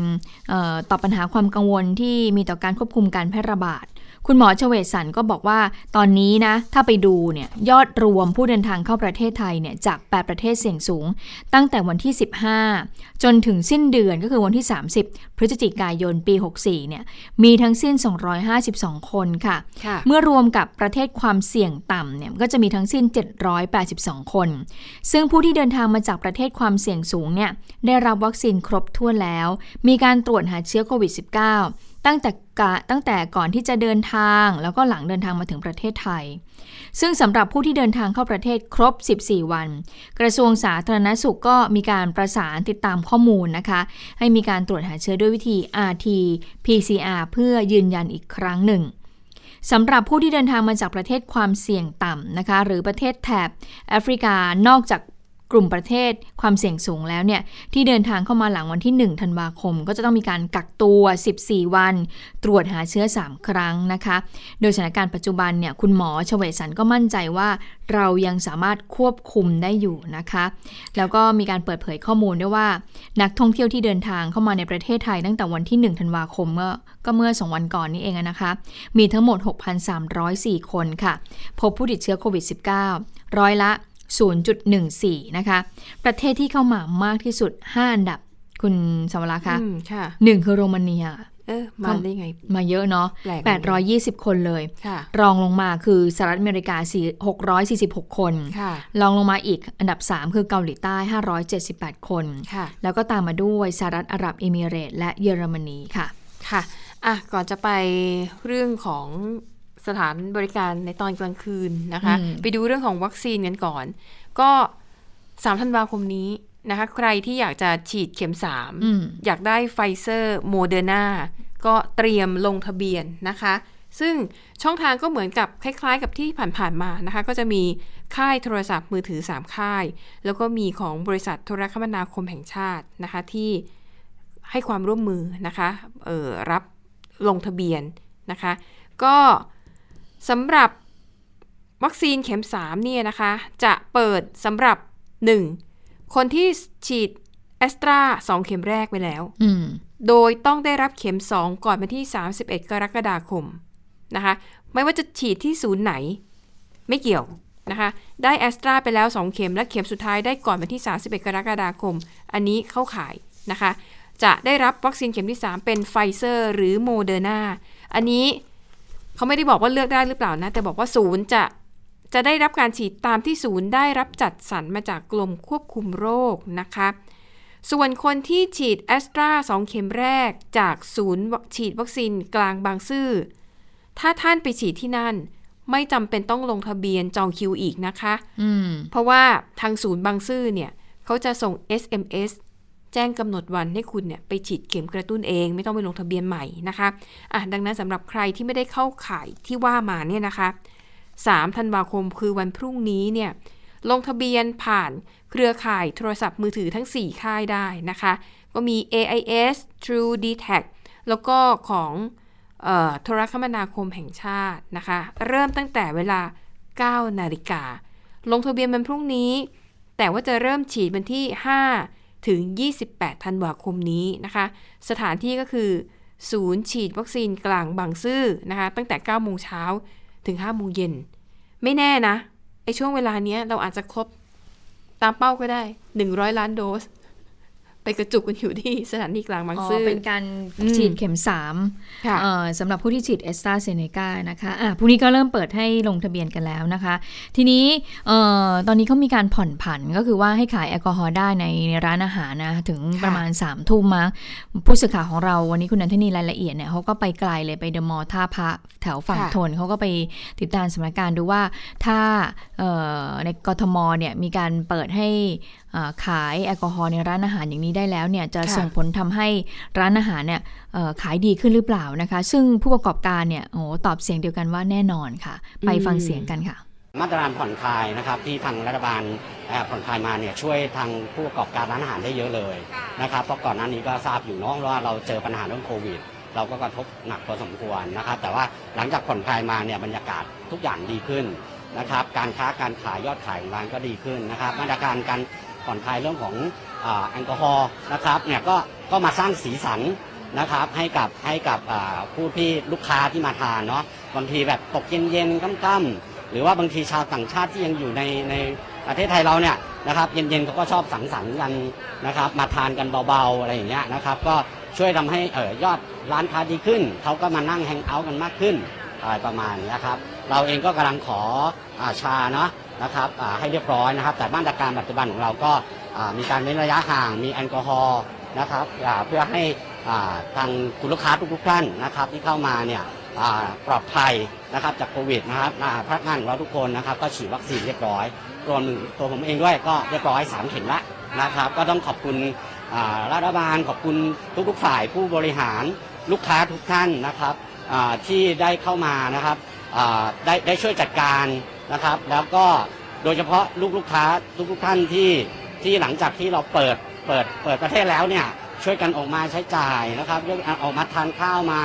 เออตอบปัญหาความกังวลที่มีต่อการควบคุมการแพร่ระบาด คุณหมอเฉวสันต์ก็บอกว่าตอนนี้นะ ถ้าไปดูเนี่ยยอดรวมผู้เดินทางเข้าประเทศไทยเนี่ยจาก 8 ประเทศเสี่ยงสูง ตั้งแต่วันที่ 15 จนถึงสิ้นเดือนก็คือวันที่ 30 พฤศจิกายนปี 64เนี่ยมีทั้งสิ้น 252 คนค่ะค่ะเมื่อรวมกับประเทศความเสี่ยงต่ำเนี่ยก็จะมีทั้งสิ้น 782 คน ซึ่งผู้ที่เดินทางมาจากประเทศความเสี่ยงสูงเนี่ยได้รับวัคซีนครบถ้วนแล้ว มีการตรวจหาเชื้อโควิด -19 ตั้งแต่กะตั้งแต่ก่อนที่จะเดินทาง แล้วก็หลังเดินทางมาถึงประเทศไทย ซึ่งสำหรับผู้ที่เดินทางเข้าประเทศครบ 14 วัน กระทรวงสาธารณสุขก็มีการประสานติดตามข้อมูลนะคะ ให้มีการตรวจหาเชื้อด้วยวิธี rt pcr เพื่อยืนยันอีกครั้งหนึ่งสำหรับผู้ที่เดินทางมาจากประเทศความเสี่ยงต่ำนะคะ หรือประเทศแถบแอฟริกานอกจาก กลุ่มประเทศความเสี่ยงสูงแล้วเนี่ยที่เดินทางเข้ามาหลังวันที่ 1 ธันวาคม ก็จะต้องมีการกักตัว 14 วัน ตรวจหาเชื้อ 3 ครั้งนะคะ โดยสถานการณ์ปัจจุบันเนี่ยคุณหมอเฉวสันก็มั่นใจว่าเรายังสามารถควบคุมได้อยู่นะคะ แล้วก็มีการเปิดเผยข้อมูลด้วยว่า นักท่องเที่ยวที่เดินทางเข้ามาในประเทศไทยตั้งแต่วันที่ 1 ธันวาคมก็เมื่อ 2 วันก่อนนี้เองนะคะ มีทั้งหมด 6,304 คนค่ะ พบผู้ติดเชื้อโควิด -19 ร้อยละ 0.14 นะคะ ประเทศที่เข้ามามากที่สุด 5 อันดับ คุณสวรักษ์คะอืมค่ะหนึ่งคือโรมาเนียเออมาได้ไง มาเยอะเนาะแปลกเหมือนกัน820 คนเลยค่ะรองลงมาคือสหรัฐอเมริกา4 646 คนค่ะรองลงมาอีกอันดับ 3 คือเกาหลีใต้ 578 คนค่ะแล้วก็ตามมาด้วยสหรัฐอาหรับเอมิเรตส์และเยอรมนีค่ะ ค่ะ อะ ก่อนจะไปเรื่องของ สถานบริการในตอนกลางคืนนะคะอืมไปดูเรื่องของวัคซีนกันก่อน ก็3ธันวาคมนี้นะคะ ใครที่อยากจะฉีดเข็ม3อืมอยากได้ไฟเซอร์โมเดอร์นาก็เตรียมลงทะเบียนนะคะ ซึ่งช่องทางก็เหมือนกับคล้ายๆ กับที่ผ่านๆมานะคะ ก็จะมีค่ายโทรศัพท์มือถือ 3 ค่าย แล้วก็มีของบริษัทโทรคมนาคมแห่งชาตินะคะที่ให้ความร่วมมือนะคะเออรับลงทะเบียนนะคะ ก็ สำหรับวัคซีนเข็ม3เนี่ยนะคะ จะเปิดสำหรับ 1. คนที่ฉีดแอสตรา2เข็มแรกไปแล้วอืมโดยต้องได้รับเข็ม 2 ก่อนวันที่ 31 กรกฎาคมนะคะ ไม่ว่าจะฉีดที่ศูนย์ไหน ไม่เกี่ยวนะคะ ได้แอสตราไปแล้ว 2 เข็ม และเข็มสุดท้ายได้ก่อนวันที่ 31 กรกฎาคม อันนี้เข้าข่ายนะคะ จะได้รับวัคซีนเข็มที่ 3 เป็นไฟเซอร์หรือโมเดอร์นาอันนี้ เขาไม่ได้บอกว่าเลือกได้หรือเปล่านะ แต่บอกว่าศูนย์จะจะได้รับการฉีดตามที่ศูนย์ได้รับจัดสรรมาจากกรมควบคุมโรคนะคะ ส่วนคนที่ฉีดแอสตราสองเข็มแรกจากศูนย์ฉีดวัคซีนกลางบางซื่อ ถ้าท่านไปฉีดที่นั่น ไม่จำเป็นต้องลงทะเบียนจองคิวอีกนะคะอืมเพราะว่าทางศูนย์บางซื่อเนี่ยเขาจะส่ง SMS แจ้งกำหนดวันให้คุณเนี่ยไปฉีดเข็มกระตุ้นเอง ไม่ต้องไปลงทะเบียนใหม่นะคะอะดังนั้นสำหรับใครที่ไม่ได้เข้าข่ายที่ว่ามาเนี่ยนะคะ3ธันวาคมคือวันพรุ่งนี้เนี่ยลงทะเบียนผ่านเครือข่ายโทรศัพท์มือถือทั้ง 4 ค่ายได้นะคะ ก็มี AIS True d t a c แล้วก็ของโทรคมนาคมแห่งชาตินะคะ เริ่มตั้งแต่เวลา 9 นาฬิกา ลงทะเบียนวันพรุ่งนี้ แต่ว่าจะเริ่มฉีดวันที่ 5 ถึง 28 ธันวาคมนี้นะคะ สถานที่ก็คือ ศูนย์ฉีดวัคซีนกลางบางซื่อนะคะ ตั้งแต่ 9 โมงเช้าถึง 5 โมงเย็น ไม่แน่นะไอช่วงเวลาเนี้ยเราอาจจะครบตามเป้าก็ได้ 100 ล้านโดส ไปกระจุกกันอยู่ที่สถานีกลางบางอ๋อซื่อเป็นการอืมฉีดเข็มสามค่ะเอ่อสำหรับผู้ที่ฉีดเอสตราเซเนกานะคะอะพรุ่งนี้ก็เริ่มเปิดให้ลงทะเบียนกันแล้วนะคะ ทีนี้เอ่อตอนนี้เขามีการผ่อนผันก็คือว่าให้ขายแอลกอฮอล์ได้ในร้านอาหารนะถึงประมาณ3ามทุ่มมั้งผู้สื่อข่าวของเราวันนี้คุณนันทนีรายละเอียดเนี่ยเขาก็ไปไกลเลยไปเดอะมอลล์ท่าพระแถวฝั่งค่ะทนเขาก็ไปติดตามสถานการณ์ดูว่าถ้าเอ่อในกทมเนี่ยมีการเปิดให้อ่า ขายแอลกอฮอล์ในร้านอาหารอย่างนี้ได้แล้วเนี่ยจะค่ะส่งผลทำให้ร้านอาหารเนี่ยเอ่อขายดีขึ้นหรือเปล่านะคะ ซึ่งผู้ประกอบการเนี่ยโอ้โหตอบเสียงเดียวกันว่าแน่นอนค่ะ ไปฟังเสียงกันค่ะมาตรการผ่อนคลายนะครับที่ทางรัฐบาลเอ่อผ่อนคลายมาเนี่ยช่วยทางผู้ประกอบการร้านอาหารได้เยอะเลยนะครับเพราะก่อนหน้านี้ก็ทราบอยู่เนาะว่าเราเจอปัญหาเรื่องโควิด เราก็กระทบหนักพอสมควรนะครับ แต่ว่าหลังจากผ่อนคลายมาเนี่ยบรรยากาศทุกอย่างดีขึ้นนะครับ การค้าการขายยอดขายของร้านก็ดีขึ้นนะครับ มาตรการการ ผ่อนคลายเรื่องของอแอลกอฮอล์นะครับเนี่ยก็ก็มาสร้างสีสันนะครับให้กับให้กับผู้ที่ลูกค้าที่มาทานเนาะบางทีแบบตกเย็นๆค่ำๆหรือว่าบางทีชาวต่างชาติที่ยังอยู่ในในประเทศไทยเราเนี่ยนะครับเย็นๆเขาก็ชอบสังสรรค์กันนะครับ มาทานกันเบาๆอะไรอย่างเงี้ยนะครับ ก็ช่วยทำให้เออยอดร้านค้าดีขึ้นเขาก็มานั่งแฮงเอาท์กันมากขึ้นอะไรประมาณนี้ครับ เราเองก็กำลังขออาชาเนาะ นะครับให้เรียบร้อยนะครับ แต่มาตรการปัจจุบันของเราก็มีการเว้นระยะห่างมีแอลกอฮอล์นะครับเพื่อให้ทางคุณลูกค้าทุกๆท่านนะครับ ที่เข้ามาเนี่ยปลอดภัยนะครับจากโควิดนะครับพนักงานของเราทุกคนนะครับ ก็ฉีดวัคซีนเรียบร้อยรวมถึงตัวผมเองด้วยก็เรียบร้อยสามเข็มละนะครับ ก็ต้องขอบคุณรัฐบาลขอบคุณทุกๆฝ่ายผู้บริหารลูกค้าทุกท่านนะครับที่ได้เข้ามานะครับได้ได้ช่วยจัดการ นะครับ แล้วก็โดยเฉพาะลูกลูกค้าทุกๆท่านที่ที่หลังจากที่เราเปิดเปิดเปิดประเทศแล้วเนี่ยช่วยกันออกมาใช้จ่ายนะครับช่วยกันออกมาทานข้าวมา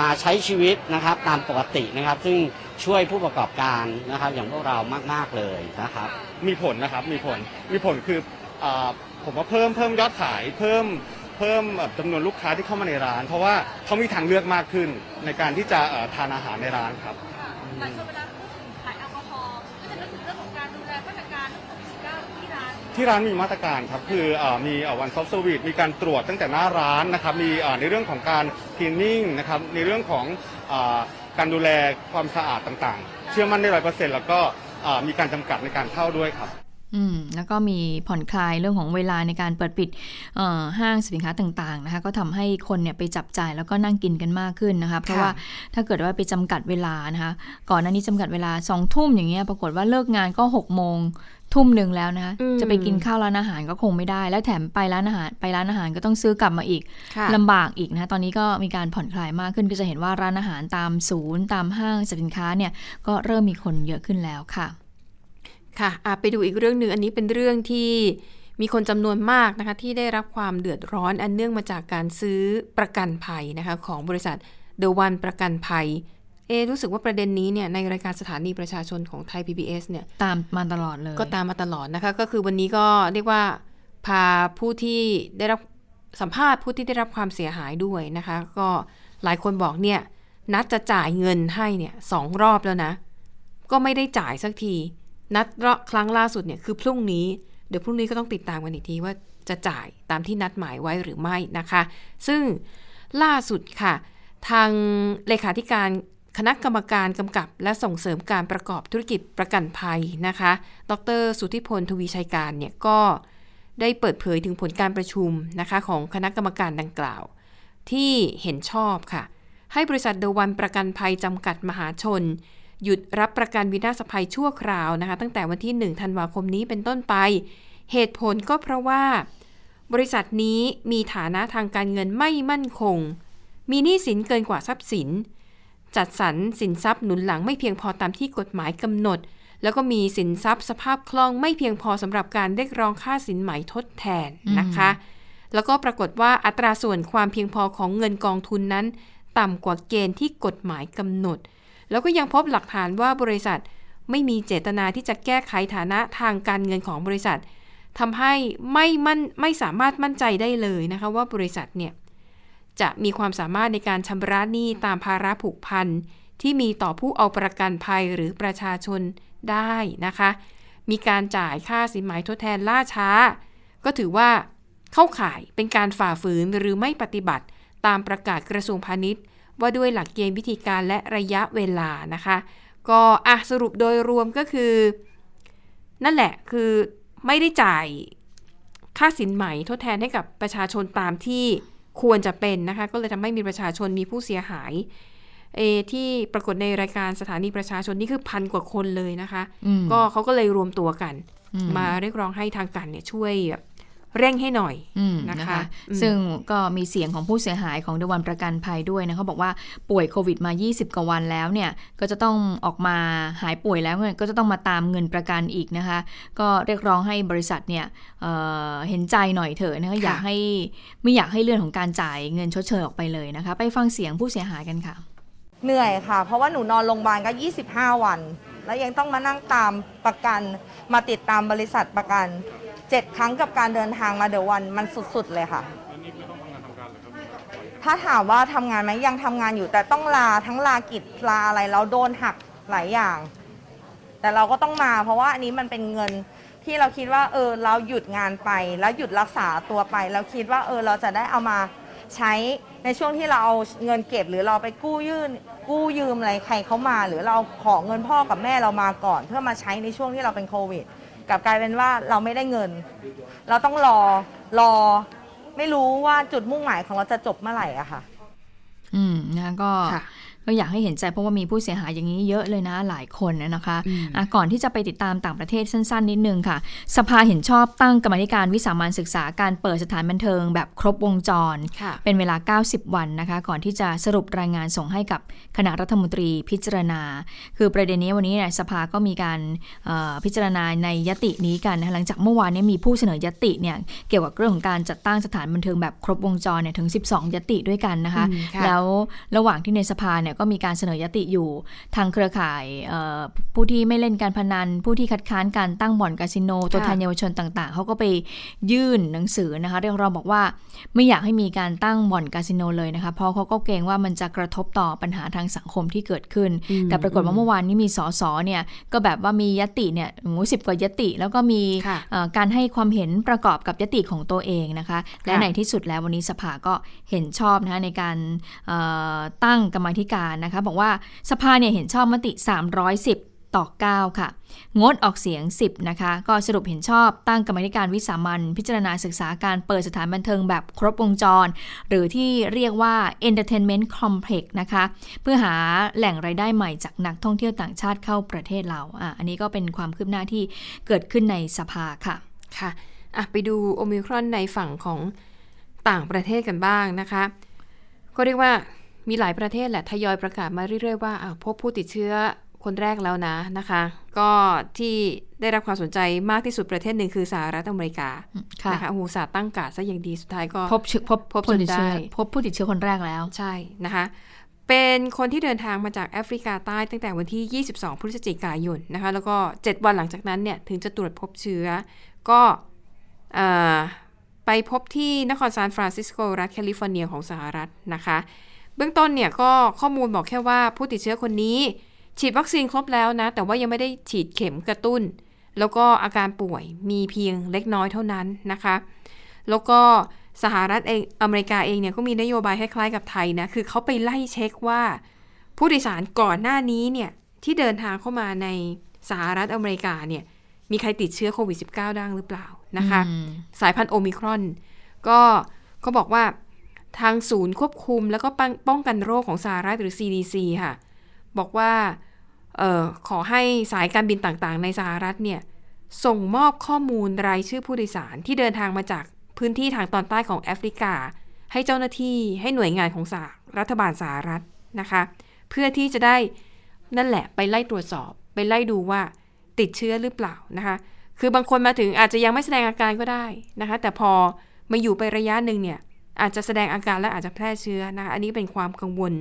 มาใช้ชีวิตนะครับ ตามปกตินะครับ ซึ่งช่วยผู้ประกอบการนะครับ อย่างพวกเรามาก ๆ เลยนะครับ มีผลนะครับมีผลมีผลคืออาผมว่าเพิ่มเพิ่มยอดขายเพิ่มเพิ่มแบบจำนวนลูกค้าที่เข้ามาในร้าน เพราะว่าเขามีทางเลือกมากขึ้นในการที่จะเอ่อทานอาหารในร้านครับ ที่ร้านมีมาตรการครับคืออมี one stop service มีการตรวจตั้งแต่หน้าร้านนะครับมีในเรื่องของการคลีนนิ่งนะครับในเรื่องของอการดูแลความสะอาดต่างๆ เชื่อมั่นได้ร้อยเปอร์เซ็นต์แล้วก็มีการจำกัดในการเข้าด้วยครับ อืมแล้วก็มีผ่อนคลายเรื่องของเวลาในการเปิดปิดเอ่อห้างสินค้าต่างๆนะคะก็ทำให้คนเนี่ยไปจับจ่ายแล้วก็นั่งกินกันมากขึ้นนะคะเพราะว่าถ้าเกิดว่าไปจำกัดเวลานะคะก่อนหน้านี้จำกัดเวลาสองทุ่มอย่างเงี้ยปรากฏว่าเลิกงานก็6กโมงทุ่มหนึ่งแล้วนะคะอืมจะไปกินข้าวร้านอาหารก็คงไม่ได้ แล้วแถมไปร้านอาหารไปร้านอาหารก็ต้องซื้อกลับมาอีกค่ะลำบากอีกนะคะตอนนี้ก็มีการผ่อนคลายมากขึ้นก็จะเห็นว่าร้านอาหารตามศูนย์ ตามห้างสรรพสินค้าเนี่ยก็เริ่มมีคนเยอะขึ้นแล้วค่ะ ค่ะอะไปดูอีกเรื่องหนึ่งอันนี้เป็นเรื่องที่มีคนจำนวนมากนะคะที่ได้รับความเดือดร้อนอันเนื่องมาจากการซื้อประกันภัยนะคะของบริษัทเดวันประกันภัยเอะรู้สึกว่าประเด็นนี้เนี่ยในรายการสถานีประชาชนของไทย PBS เนี่ยตามมาตลอดเลย ก็ตามมาตลอดนะคะก็คือวันนี้ก็เรียกว่าพาผู้ที่ได้รับสัมภาษณ์ผู้ที่ได้รับความเสียหายด้วยนะคะ ก็หลายคนบอกเนี่ยนัดจะจ่ายเงินให้เนี่ยสองรอบแล้วนะ ก็ไม่ได้จ่ายสักที นัดครั้งล่าสุดเนี่ยคือพรุ่งนี้ เดี๋ยวพรุ่งนี้ก็ต้องติดตามกันอีกทีว่าจะจ่ายตามที่นัดหมายไว้หรือไม่นะคะ ซึ่งล่าสุดค่ะ ทางเลขาธิการคณะกรรมการกำกับ และส่งเสริมการประกอบธุรกิจประกันภัยนะคะ ดร สุทธิพล ทวีชัยการเนี่ยก็ได้เปิดเผยถึงผลการประชุมนะคะของคณะกรรมการดังกล่าว ที่เห็นชอบค่ะ ให้บริษัทเดวันประกันภัยจำกัดมหาชน หยุดรับประกันวินาศภัยชั่วคราวนะคะ ตั้งแต่วันที่ 1 ธันวาคมนี้เป็นต้นไป เหตุผลก็เพราะว่า บริษัทนี้มีฐานะทางการเงินไม่มั่นคง มีหนี้สินเกินกว่าทรัพย์สิน จัดสรรสินทรัพย์หนุนหลังไม่เพียงพอตามที่กฎหมายกำหนด แล้วก็มีสินทรัพย์สภาพคล่องไม่เพียงพอสำหรับการเรียกร้องค่าสินไหมทดแทนนะคะ แล้วก็ปรากฏว่าอัตราส่วนความเพียงพอของเงินกองทุนนั้น ต่ำกว่าเกณฑ์ที่กฎหมายกำหนด แล้วก็ยังพบหลักฐานว่าบริษัทไม่มีเจตนาที่จะแก้ไขฐานะทางการเงินของบริษัททำให้ไม่มั่นไม่สามารถมั่นใจได้เลยนะคะว่าบริษัทเนี่ยจะมีความสามารถในการชำระหนี้ตามภาระผูกพันที่มีต่อผู้เอาประกันภัยหรือประชาชนได้นะคะ มีการจ่ายค่าสินไหมทดแทนล่าช้า ก็ถือว่าเข้าข่ายเป็นการฝ่าฝืนหรือไม่ปฏิบัติตามประกาศกระทรวงพาณิชย์ ว่าด้วยหลักเกณฑ์วิธีการและระยะเวลานะคะ ก็อะสรุปโดยรวมก็คือ นั่นแหละคือไม่ได้จ่ายค่าสินไหมทดแทนให้กับประชาชนตามที่ควรจะเป็นนะคะ ก็เลยทำให้มีประชาชนมีผู้เสียหายเอที่ปรากฏในรายการสถานีประชาชนนี่คือพันกว่าคนเลยนะคะอืมก็เขาก็เลยรวมตัวกันอืมมาเรียกร้องให้ทางการเนี่ยช่วยแบบ เร่งให้หน่อยอืมนะคะนะคะอืมซึ่งก็มีเสียงของผู้เสียหายของเดวันประกันภัยด้วยนะเขาบอกว่าป่วยโควิดมา 20 กว่าวันแล้วเนี่ย ก็จะต้องออกมาหายป่วยแล้วเนี่ยก็จะต้องมาตามเงินประกันอีกนะคะ ก็เรียกร้องให้บริษัทเนี่ยเอ่อเห็นใจหน่อยเถอะนะคะอยากให้ไม่อยากให้เรื่องของการจ่ายเงินชดเชยออกไปเลยนะคะ ไปฟังเสียงผู้เสียหายกันค่ะ เหนื่อยค่ะ เพราะว่าหนูนอนโรงพยาบาลก็ 25 วัน แล้วยังต้องมานั่งตามประกัน มาติดตามบริษัทประกัน 7 ครั้งกับการเดินทางมาเดอะวันมันสุดๆเลยค่ะถ้าถามว่าทำงานไหมยังทำงานอยู่ แต่ต้องลาทั้งลากิจลาอะไรแล้วโดนหักหลายอย่าง แต่เราก็ต้องมา เพราะว่าอันนี้มันเป็นเงินที่เราคิดว่า เออ เราหยุดงานไป แล้วหยุดรักษาตัวไป แล้วคิดว่าเออเราจะได้เอามาใช้ในช่วงที่เราเอาเงินเก็บหรือเราไปกู้ยื่นกู้ยืมอะไรใครเขามา หรือเราขอเงินพ่อกับแม่เรามาก่อน เพื่อมาใช้ในช่วงที่เราเป็นโควิด กลับกลายเป็นว่าเราไม่ได้เงิน เราต้องรอรอ ไม่รู้ว่าจุดมุ่งหมายของเราจะจบเมื่อไหร่อะค่ะ อืมนะคะก็ค่ะ ก็อยากให้เห็นใจเพราะว่ามีผู้เสียหายอย่างนี้เยอะเลยนะหลายคนนะคะอืมอะก่อนที่จะไปติดตามต่างประเทศสั้น ๆ นิดนึงค่ะ สภาเห็นชอบตั้งกรรมาธิการวิสามันศึกษาการเปิดสถานบันเทิงแบบครบวงจรค่ะเป็นเวลา 90 วันนะคะ ก่อนที่จะสรุปรายงานส่งให้กับคณะรัฐมนตรีพิจารณา คือประเด็นนี้วันนี้เนี่ยสภาก็มีการเอ่อพิจารณาในยตินี้กันนะคะหลังจากเมื่อวานเนี้มีผู้เสนอยติเนี่ยเกี่ยวกับเรื่องของการจัดตั้งสถานบันเทิงแบบครบวงจรเนี่ยถึง 12 ยติด้วยกันนะคะอืมค่ะแล้วระหว่างที่ในสภาเนี่ยก็มีการเสนอยติอยู่ทางเครือข่ายเอ่อผู้ที่ไม่เล่นการพนัน ผู้ที่คัดค้านการตั้งบ่อนคาสิโน ตัวแทนเยาวชนต่างๆ เขาก็ไปยื่นหนังสือนะคะเรียกร้องบอกว่าไม่อยากให้มีการตั้งบ่อนคาสิโนเลยนะคะ เพราะเขาก็เกรงว่ามันจะกระทบต่อปัญหาทางสังคมที่เกิดขึ้นอืมแต่ปรากฏว่าเมื่อวานนี้มีสสเนี่ยก็แบบว่ามียติเนี่ยโอ้โหสิบกว่ายติ แล้วก็มีค่ะเอ่อการให้ความเห็นประกอบกับยติของตัวเองนะคะ และค่ะในที่สุดแล้ววันนี้สภาก็เห็นชอบนะคะในการเอ่อตั้งกรรมาธิการนะคะบอกว่าสภาเนี่ยเห็นชอบมติ 310 ต่อ 9 ค่ะ งดออกเสียง 10 นะคะ ก็สรุปเห็นชอบตั้งกรรมธิการวิสามันพิจารณาศึกษาการเปิดสถานบันเทิงแบบครบวงจร หรือที่เรียกว่า entertainment complex นะคะ เพื่อหาแหล่งรายได้ใหม่จากนักท่องเที่ยวต่างชาติเข้าประเทศเราอะอันนี้ก็เป็นความคืบหน้าที่เกิดขึ้นในสภาค่ะค่ะอะไปดูโอมิครอนในฝั่งของต่างประเทศกันบ้างนะคะ ก็เรียกว่า มีหลายประเทศแหละทยอยประกาศมาเรื่อยๆว่าอะพบผู้ติดเชื้อคนแรกแล้วนะนะคะ ก็ที่ได้รับความสนใจมากที่สุดประเทศหนึ่งคือสหรัฐอเมริกาค่ะนะคะโอ้โหสาห์ตั้งการดซะอย่างดีสุดท้ายก็พบเชื้อพบพบผู้ติดจนเชื้อได้พบผู้ติดเชื้อคนแรกแล้วใช่นะคะเป็นคนที่เดินทางมาจากแอฟริกาใต้ตั้งแต่วันที่ 22 พฤศจิกายนนะคะ แล้วก็ 7 วันหลังจากนั้นเนี่ยถึงจะตรวจพบเชื้อ ก็เอ่อไปพบที่นครซานฟรานซิสโกรัฐแคลิฟอร์เนียของสหรัฐนะคะ เบื้องต้นเนี่ยก็ข้อมูลบอกแค่ว่าผู้ติดเชื้อคนนี้ ฉีดวัคซีนครบแล้วนะ แต่ว่ายังไม่ได้ฉีดเข็มกระตุ้น แล้วก็อาการป่วยมีเพียงเล็กน้อยเท่านั้นนะคะ แล้วก็สหรัฐเองอเมริกาเองเนี่ยก็มีนโยบายคล้ายๆกับไทยนะ คือเขาไปไล่เช็คว่า ผู้โดยสารก่อนหน้านี้เนี่ยที่เดินทางเข้ามาในสหรัฐอเมริกาเนี่ยมีใครติดเชื้อโควิด -19 ได้หรือเปล่านะคะอืมสายพันธุ์โอมิครอน ก็เขาบอกว่า ทางศูนย์ควบคุมแล้วก็ป้องกันโรคของสหรัฐหรือ CDC ค่ะ บอกว่าออขอให้สายการบินต่างๆ ในสหรัฐเนี่ยส่งมอบข้อมูลรายชื่อผู้โดยสารที่เดินทางมาจากพื้นที่ทางตอนใต้ของแอฟริกา ให้เจ้าหน้าที่ให้หน่วยงานของสหรัฐบาลสหรัฐนะคะ เพื่อที่จะได้นั่นแหละไปไล่ตรวจสอบ ไปไล่ดูว่าติดเชื้อหรือเปล่านะคะ คือบางคนมาถึงอาจจะยังไม่แสดงอาการก็ได้นะคะ แต่พอมาอยู่ไประยะหนึ่งเนี่ย อาจจะแสดงอาการและอาจจะแพร่เชื้อนะคะอันนี้เป็นความกังวล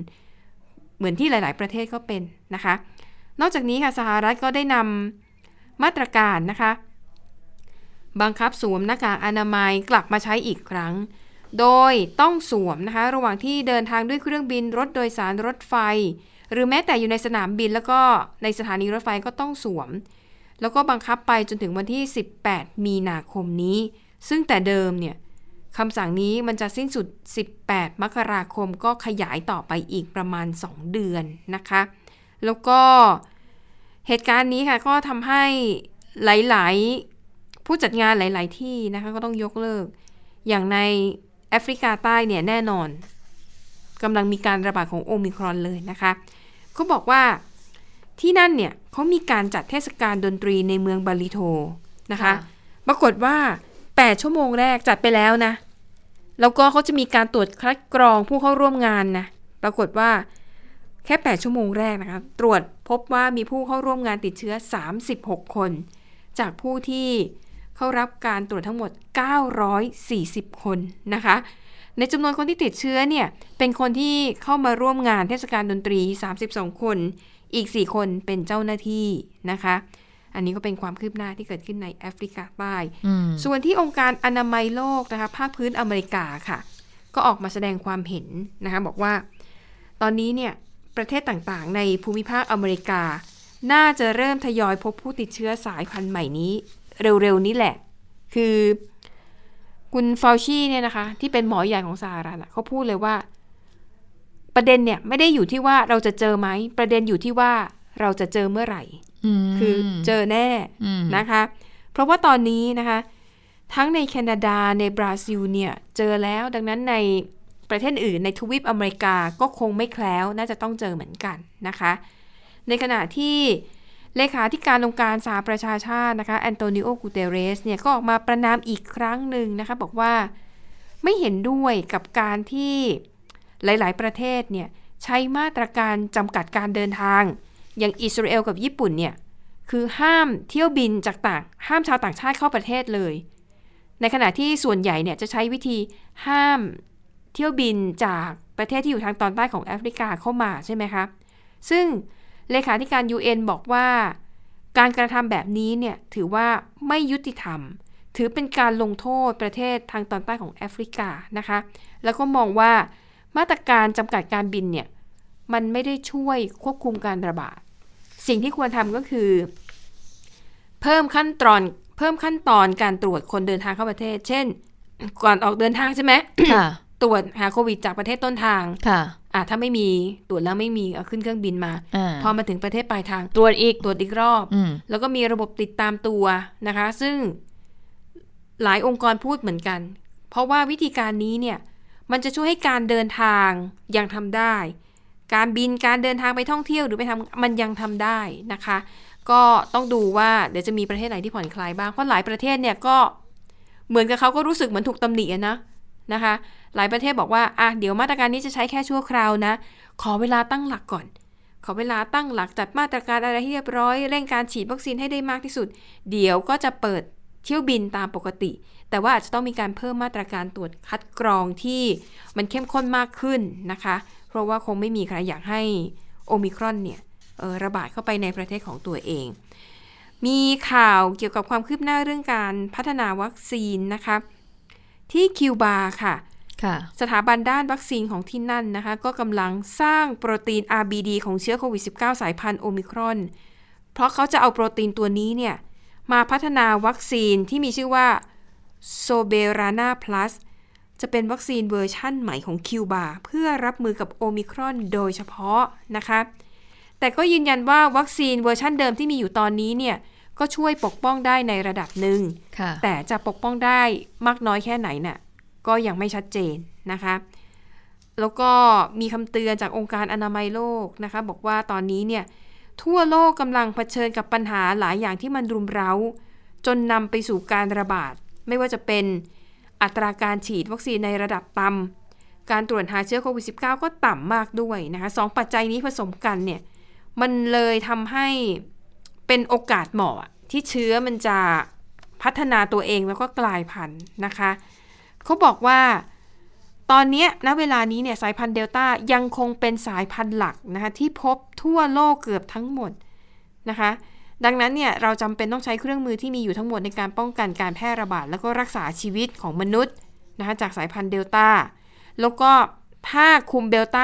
เหมือนที่หลาย ๆ ประเทศก็เป็นนะคะ นอกจากนี้ค่ะสหรัฐก็ได้นำมาตรการนะคะบังคับสวมหน้ากากอนามัยกลับมาใช้อีกครั้ง โดยต้องสวมนะคะระหว่างที่เดินทางด้วยเครื่องบินรถโดยสารรถไฟ หรือแม้แต่อยู่ในสนามบินแล้วก็ในสถานีรถไฟก็ต้องสวม แล้วก็บังคับไปจนถึงวันที่ 18 มีนาคมนี้ ซึ่งแต่เดิมเนี่ย คำสั่งนี้มันจะสิ้นสุด 18 มกราคมก็ขยายต่อไปอีกประมาณ 2 เดือนนะคะ แล้วก็เหตุการณ์นี้ค่ะก็ทำให้หลาย ๆ ผู้จัดงานหลาย ๆ ที่นะคะก็ต้องยกเลิก อย่างในแอฟริกาใต้เนี่ยแน่นอนกำลังมีการระบาดของโอมิครอนเลยนะคะเขาบอกว่าที่นั่นเนี่ยเขามีการจัดเทศกาลดนตรีในเมืองบาลิโทนะคะค่ะปรากฏว่า 8 ชั่วโมงแรกจัดไปแล้วนะ แล้วก็เขาจะมีการตรวจคัดกรองผู้เข้าร่วมงานนะ ปรากฏว่าแค่ 8 ชั่วโมงแรกนะคะ ตรวจพบว่ามีผู้เข้าร่วมงานติดเชื้อ 36 คน จากผู้ที่เข้ารับการตรวจทั้งหมด 940 คนนะคะ ในจำนวนคนที่ติดเชื้อเนี่ย เป็นคนที่เข้ามาร่วมงานเทศกาลดนตรี 32 คน อีก 4 คนเป็นเจ้าหน้าที่นะคะ อันนี้ก็เป็นความคืบหน้าที่เกิดขึ้นในแอฟริกาใต้อืมส่วนที่องค์การอนามัยโลกนะคะภาคพื้นอเมริกาค่ะ ก็ออกมาแสดงความเห็นนะคะบอกว่า ตอนนี้เนี่ยประเทศต่างๆ ในภูมิภาคอเมริกา น่าจะเริ่มทยอยพบผู้ติดเชื้อสายพันธุ์ใหม่นี้ เร็วๆนี้แหละ คือคุณฟาวชีเนี่ยนะคะ ที่เป็นหมอใหญ่ของสหรัฐอะเขาพูดเลยว่า ประเด็นเนี่ยไม่ได้อยู่ที่ว่าเราจะเจอไหมประเด็นอยู่ที่ว่าเราจะเจอเมื่อไหร่ม คือเจอแน่อืมนะคะ เพราะว่าตอนนี้นะคะ ทั้งในแคนาดาในบราซิลเนี่ย เจอแล้วดังนั้นในประเทศอื่นในทวีปอเมริกาก็คงไม่แคล้วน่าจะต้องเจอเหมือนกันนะคะ ในขณะที่เลขาธิการองค์การสหประชาชาตินะคะแอนโตนิโอกูเตเรสเนี่ยก็ออกมาประนามอีกครั้งหนึ่งนะคะ บอกว่าไม่เห็นด้วยกับการที่หลาย ๆ ประเทศเนี่ยใช้มาตรการจำกัดการเดินทาง อย่างอิสราเอลกับญี่ปุ่นเนี่ยคือห้ามเที่ยวบินจากต่าง ห้ามชาวต่างชาติเข้าประเทศเลย ในขณะที่ส่วนใหญ่เนี่ยจะใช้วิธีห้ามเที่ยวบินจากประเทศที่อยู่ทางตอนใต้ของแอฟริกาเข้ามาใช่ไหมคะซึ่งเลขาธิการ UN บอกว่าการกระทำแบบนี้เนี่ยถือว่าไม่ยุติธรรม ถือเป็นการลงโทษประเทศทางตอนใต้ของแอฟริกานะคะ แล้วก็มองว่ามาตรการจำกัดการบินเนี่ยมันไม่ได้ช่วยควบคุมการระบาด สิ่งที่ควรทำก็คือ เพิ่มขั้นตอนเพิ่มขั้นตอนการตรวจคนเดินทางเข้าประเทศ เช่น ก่อนออกเดินทางใช่ไหมค่ะตรวจหาโควิดจากประเทศต้นทาง ค่ะ อะถ้าไม่มีตรวจแล้วไม่มีเอาขึ้นเครื่องบินมาอ่าพอมาถึงประเทศปลายทาง ตรวจอีก ตรวจอีกรอบอืมแล้วก็มีระบบติดตามตัวนะคะ ซึ่งหลายองค์กรพูดเหมือนกัน เพราะว่าวิธีการนี้เนี่ย มันจะช่วยให้การเดินทางยังทำได้ การบินการเดินทางไปท่องเที่ยวหรือไปทำมันยังทำได้นะคะ ก็ต้องดูว่าเดี๋ยวจะมีประเทศไหนที่ผ่อนคลายบ้างเพราะหลายประเทศเนี่ยก็เหมือนกับเขาก็รู้สึกเหมือนถูกตำหนินะนะคะ หลายประเทศบอกว่าอะเดี๋ยวมาตรการนี้จะใช้แค่ชั่วคราวนะ ขอเวลาตั้งหลักก่อน ขอเวลาตั้งหลักจัดมาตรการอะไรให้เรียบร้อยเร่งการฉีดวัคซีนให้ได้มากที่สุด เดี๋ยวก็จะเปิดเที่ยวบินตามปกติ แต่ว่าอาจจะต้องมีการเพิ่มมาตรการตรวจคัดกรองที่มันเข้มข้นมากขึ้นนะคะ ราะว่าคงไม่มีใครอยากให้โอมิครอนเนี่ยเอ่อระบาดเข้าไปในประเทศของตัวเอง มีข่าวเกี่ยวกับความคืบหน้าเรื่องการพัฒนาวัคซีนนะคะที่คิวบาค่ะค่ะ สถาบันด้านวัคซีนของที่นั่นนะคะ ก็กำลังสร้างโปรตีน RBD ของเชื้อโควิด -19 สายพันธุ์โอมิครอน เพราะเขาจะเอาโปรตีนตัวนี้เนี่ยมาพัฒนาวัคซีนที่มีชื่อว่าโซเบรานาพลัส จะเป็นวัคซีนเวอร์ชั่นใหม่ของคิวบาเพื่อรับมือกับโอมิครอนโดยเฉพาะนะคะ แต่ก็ยืนยันว่าวัคซีนเวอร์ชั่นเดิมที่มีอยู่ตอนนี้เนี่ยก็ช่วยปกป้องได้ในระดับหนึ่งค่ะแต่จะปกป้องได้มากน้อยแค่ไหนน่ะก็ยังไม่ชัดเจนนะคะ แล้วก็มีคำเตือนจากองค์การอนามัยโลกนะคะ บอกว่าตอนนี้เนี่ยทั่วโลกกำลังเผชิญกับปัญหาหลายอย่างที่มันรุมเร้า จนนำไปสู่การระบาด ไม่ว่าจะเป็น อัตราการฉีดวัคซีนในระดับต่ำการตรวจหาเชื้อโควิด -19 ก็ต่ำมากด้วยนะคะสองปัจจัยนี้ผสมกันเนี่ย มันเลยทำให้เป็นโอกาสเหมาะที่เชื้อมันจะพัฒนาตัวเองแล้วก็กลายพันธุ์นะคะ เขาบอกว่าตอนนี้ณเวลานี้เนี่ยสายพันธุ์เดลต้ายังคงเป็นสายพันธุ์หลักนะคะที่พบทั่วโลกเกือบทั้งหมดนะคะ ดังนั้นเนี่ยเราจำเป็นต้องใช้เครื่องมือที่มีอยู่ทั้งหมดในการป้องกันการแพร่ระบาด แล้วก็รักษาชีวิตของมนุษย์นะคะจากสายพันธุ์เดลต้าแล้วก็ถ้าคุมเดลต้า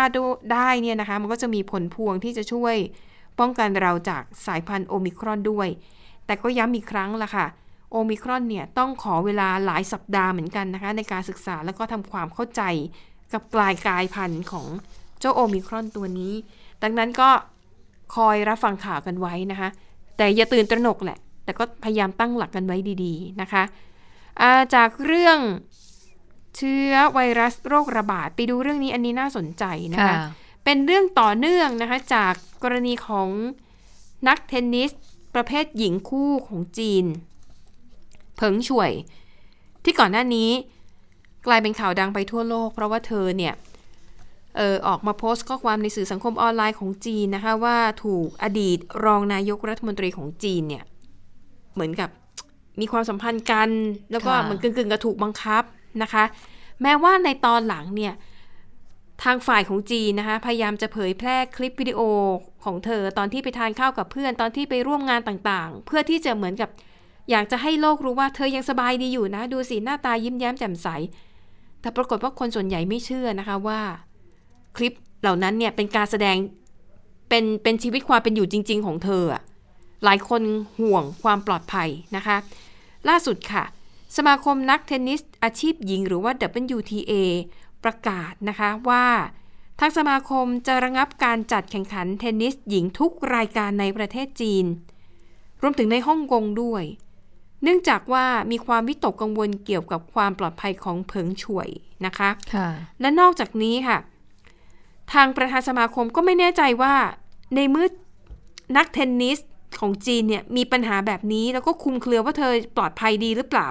ได้เนี่ยนะคะมันก็จะมีผลพวงที่จะช่วยป้องกันเราจากสายพันธุ์โอมิครอนด้วย แต่ก็ย้ำอีกครั้งละค่ะโอมิครอนเนี่ยต้องขอเวลาหลายสัปดาห์เหมือนกันนะคะในการศึกษาแล้วก็ทำความเข้าใจกับกลายกลายพันธุ์ของเจ้าโอมิครอนตัวนี้ ดังนั้นก็คอยรับฟังข่าวกันไว้นะคะ แต่อย่าตื่นตระหนกแหละ แต่ก็พยายามตั้งหลักกันไว้ดีๆนะคะอ่าจากเรื่องเชื้อไวรัสโรคระบาดไปดูเรื่องนี้อันนี้น่าสนใจนะคะค่ะเป็นเรื่องต่อเนื่องนะคะจากกรณีของนักเทนนิสประเภทหญิงคู่ของจีนเผิงช่วย ที่ก่อนหน้านี้กลายเป็นข่าวดังไปทั่วโลก เพราะว่าเธอเนี่ยเออออกมาโพสต์ข้อความในสื่อสังคมออนไลน์ของจีนนะคะ ว่าถูกอดีตรองนายกรัฐมนตรีของจีนเนี่ยเหมือนกับมีความสัมพันธ์กัน แล้วก็ค่ะเหมือนกึ่งๆกับถูกบังคับนะคะ แม้ว่าในตอนหลังเนี่ยทางฝ่ายของจีนนะคะพยายามจะเผยแพร่คลิปวิดีโอของเธอตอนที่ไปทานข้าวกับเพื่อนตอนที่ไปร่วมงานต่างๆ เพื่อที่จะเหมือนกับอยากจะให้โลกรู้ว่าเธอยังสบายดีอยู่นะ ดูสิหน้าตายิ้มแย้มแจ่มใส แต่ปรากฏว่าคนส่วนใหญ่ไม่เชื่อนะคะว่า คลิปเหล่านั้นเนี่ยเป็นการแสดงเป็นเป็นชีวิตความเป็นอยู่จริง ๆ ของเธออะหลายคนห่วงความปลอดภัยนะคะ ล่าสุดค่ะ สมาคมนักเทนนิสอาชีพหญิงหรือว่า WTA ประกาศนะคะว่าทางสมาคมจะระงับการจัดแข่งขันเทนนิสหญิงทุกรายการในประเทศจีน รวมถึงในฮ่องกงด้วย เนื่องจากว่ามีความวิตกกังวลเกี่ยวกับความปลอดภัยของเผิงช่วยนะคะค่ะและนอกจากนี้ค่ะ ทางประธานสมาคมก็ไม่แน่ใจว่าในเมื่อนักเทนนิสของจีนเนี่ยมีปัญหาแบบนี้แล้วก็คลุมเครือว่าเธอปลอดภัยดีหรือเปล่า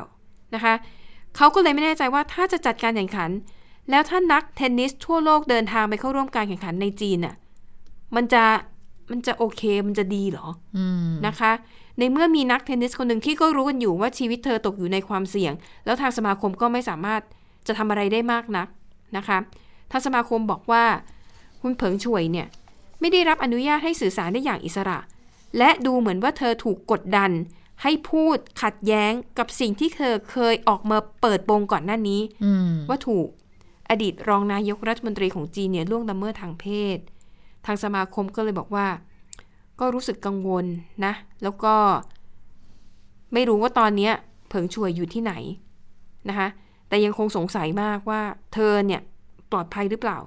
นะคะเขาก็เลยไม่แน่ใจว่าถ้าจะจัดการแข่งขัน แล้วถ้านักเทนนิสทั่วโลกเดินทางไปเข้าร่วมการแข่งขันในจีนน่ะมันจะมันจะโอเคมันจะดีเหรออืมนะคะ ในเมื่อมีนักเทนนิสคนหนึ่งที่ก็รู้กันอยู่ว่าชีวิตเธอตกอยู่ในความเสี่ยง แล้วทางสมาคมก็ไม่สามารถจะทำอะไรได้มากนักนะคะทางสมาคมบอกว่า คุณเผิงช่วยเนี่ย ไม่ได้รับอนุญาตให้สื่อสารได้อย่างอิสระ และดูเหมือนว่าเธอถูกกดดัน ให้พูดขัดแย้งกับสิ่งที่เธอเคยออกมาเปิดโปงก่อนหน้านี้อืมว่าถูกอดีตรองนายกรัฐมนตรีของจีนเนี่ยล่วงละเมิดทางเพศ ทางสมาคมก็เลยบอกว่า ก็รู้สึกกังวลนะ แล้วก็ ไม่รู้ว่าตอนเนี้ยเผิงช่วยอยู่ที่ไหนนะคะแต่ยังคงสงสัยมากว่า เธอเนี่ยปลอดภัยหรือเปล่า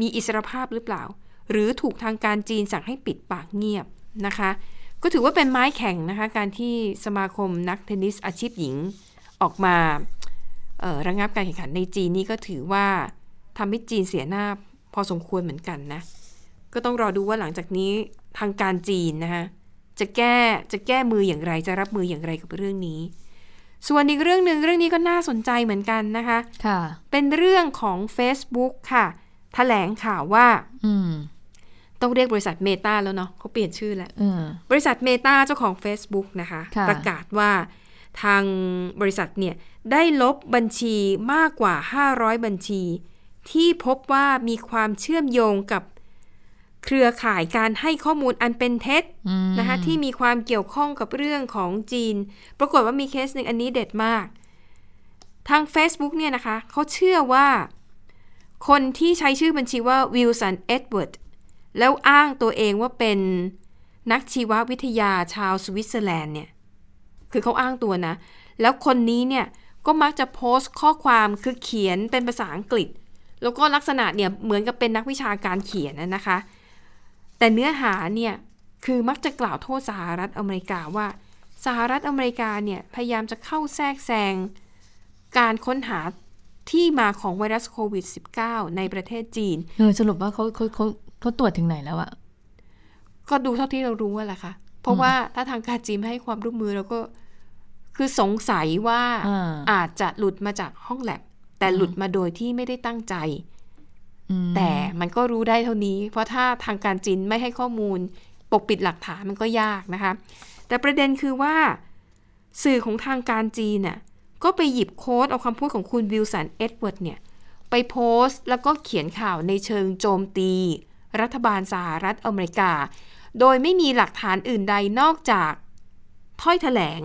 มีอิสรภาพหรือเปล่า หรือถูกทางการจีนสั่งให้ปิดปากเงียบนะคะ ก็ถือว่าเป็นไม้แข็งนะคะ การที่สมาคมนักเทนนิสอาชีพหญิงออกมาเอ่อระงับการแข่งขันในจีนนี่ก็ถือว่าทำให้จีนเสียหน้าพอสมควรเหมือนกันนะ ก็ต้องรอดูว่าหลังจากนี้ทางการจีนนะคะจะแก้จะแก้มืออย่างไรจะรับมืออย่างไรกับเรื่องนี้ ส่วนอีกเรื่องหนึ่งเรื่องนี้ก็น่าสนใจเหมือนกันนะคะ ค่ะ เป็นเรื่องของ Facebook ค่ะถ แถลงข่าวว่าอืมต้องเรียกบริษัทเมตาแล้วเนาะเขาเปลี่ยนชื่อแล้วเออบริษัทเมตาเจ้าของ Facebook นะคะค่ะประกาศว่าทางบริษัทเนี่ย ได้ลบบัญชีมากกว่า 500 บัญชี ที่พบว่ามีความเชื่อมโยงกับเครือข่ายการให้ข้อมูลอันเป็นเท็จอืมนะคะที่มีความเกี่ยวข้องกับเรื่องของจีน ปรากฏว่ามีเคสหนึ่งอันนี้เด็ดมาก ทาง Facebook เนี่ยนะคะเขาเชื่อว่า คนที่ใช้ชื่อบัญชีว่าวิลสันเอ็ดเวิร์ดแล้วอ้างตัวเองว่าเป็นนักชีววิทยาชาวสวิตเซอร์แลนด์เนี่ย คือเขาอ้างตัวนะ แล้วคนนี้เนี่ยก็มักจะโพสต์ข้อความคือเขียนเป็นภาษาอังกฤษ แล้วก็ลักษณะเนี่ยเหมือนกับเป็นนักวิชาการเขียนนะนะคะ แต่เนื้อหาเนี่ยคือมักจะกล่าวโทษสหรัฐอเมริกาว่า สหรัฐอเมริกาเนี่ยพยายามจะเข้าแทรกแซงการค้นหา ที่มาของไวรัสโควิด -19 ในประเทศจีนเออสรุปว่าเขาเขาเขาเขาตรวจถึงไหนแล้วอะก็ดูเท่าที่เรารู้อะแหละค่ะ เพราะว่าถ้าทางการจีนไม่ให้ความร่วมมือเราก็คือสงสัยว่าอ่าอาจจะหลุดมาจากห้องแลบแต่หลุดมาโดยที่ไม่ได้ตั้งใจอืมแต่มันก็รู้ได้เท่านี้ เพราะถ้าทางการจีนไม่ให้ข้อมูล ปกปิดหลักฐานมันก็ยากนะคะ แต่ประเด็นคือว่า สื่อของทางการจีนน่ะ ก็ไปหยิบ quote เอาคำพูดของคุณวิลสันเอ็ดเวิร์ดเนี่ย ไปโพสต์แล้วก็เขียนข่าวในเชิงโจมตี รัฐบาลสหรัฐอเมริกา โดยไม่มีหลักฐานอื่นใดนอกจากถ้อยแถลง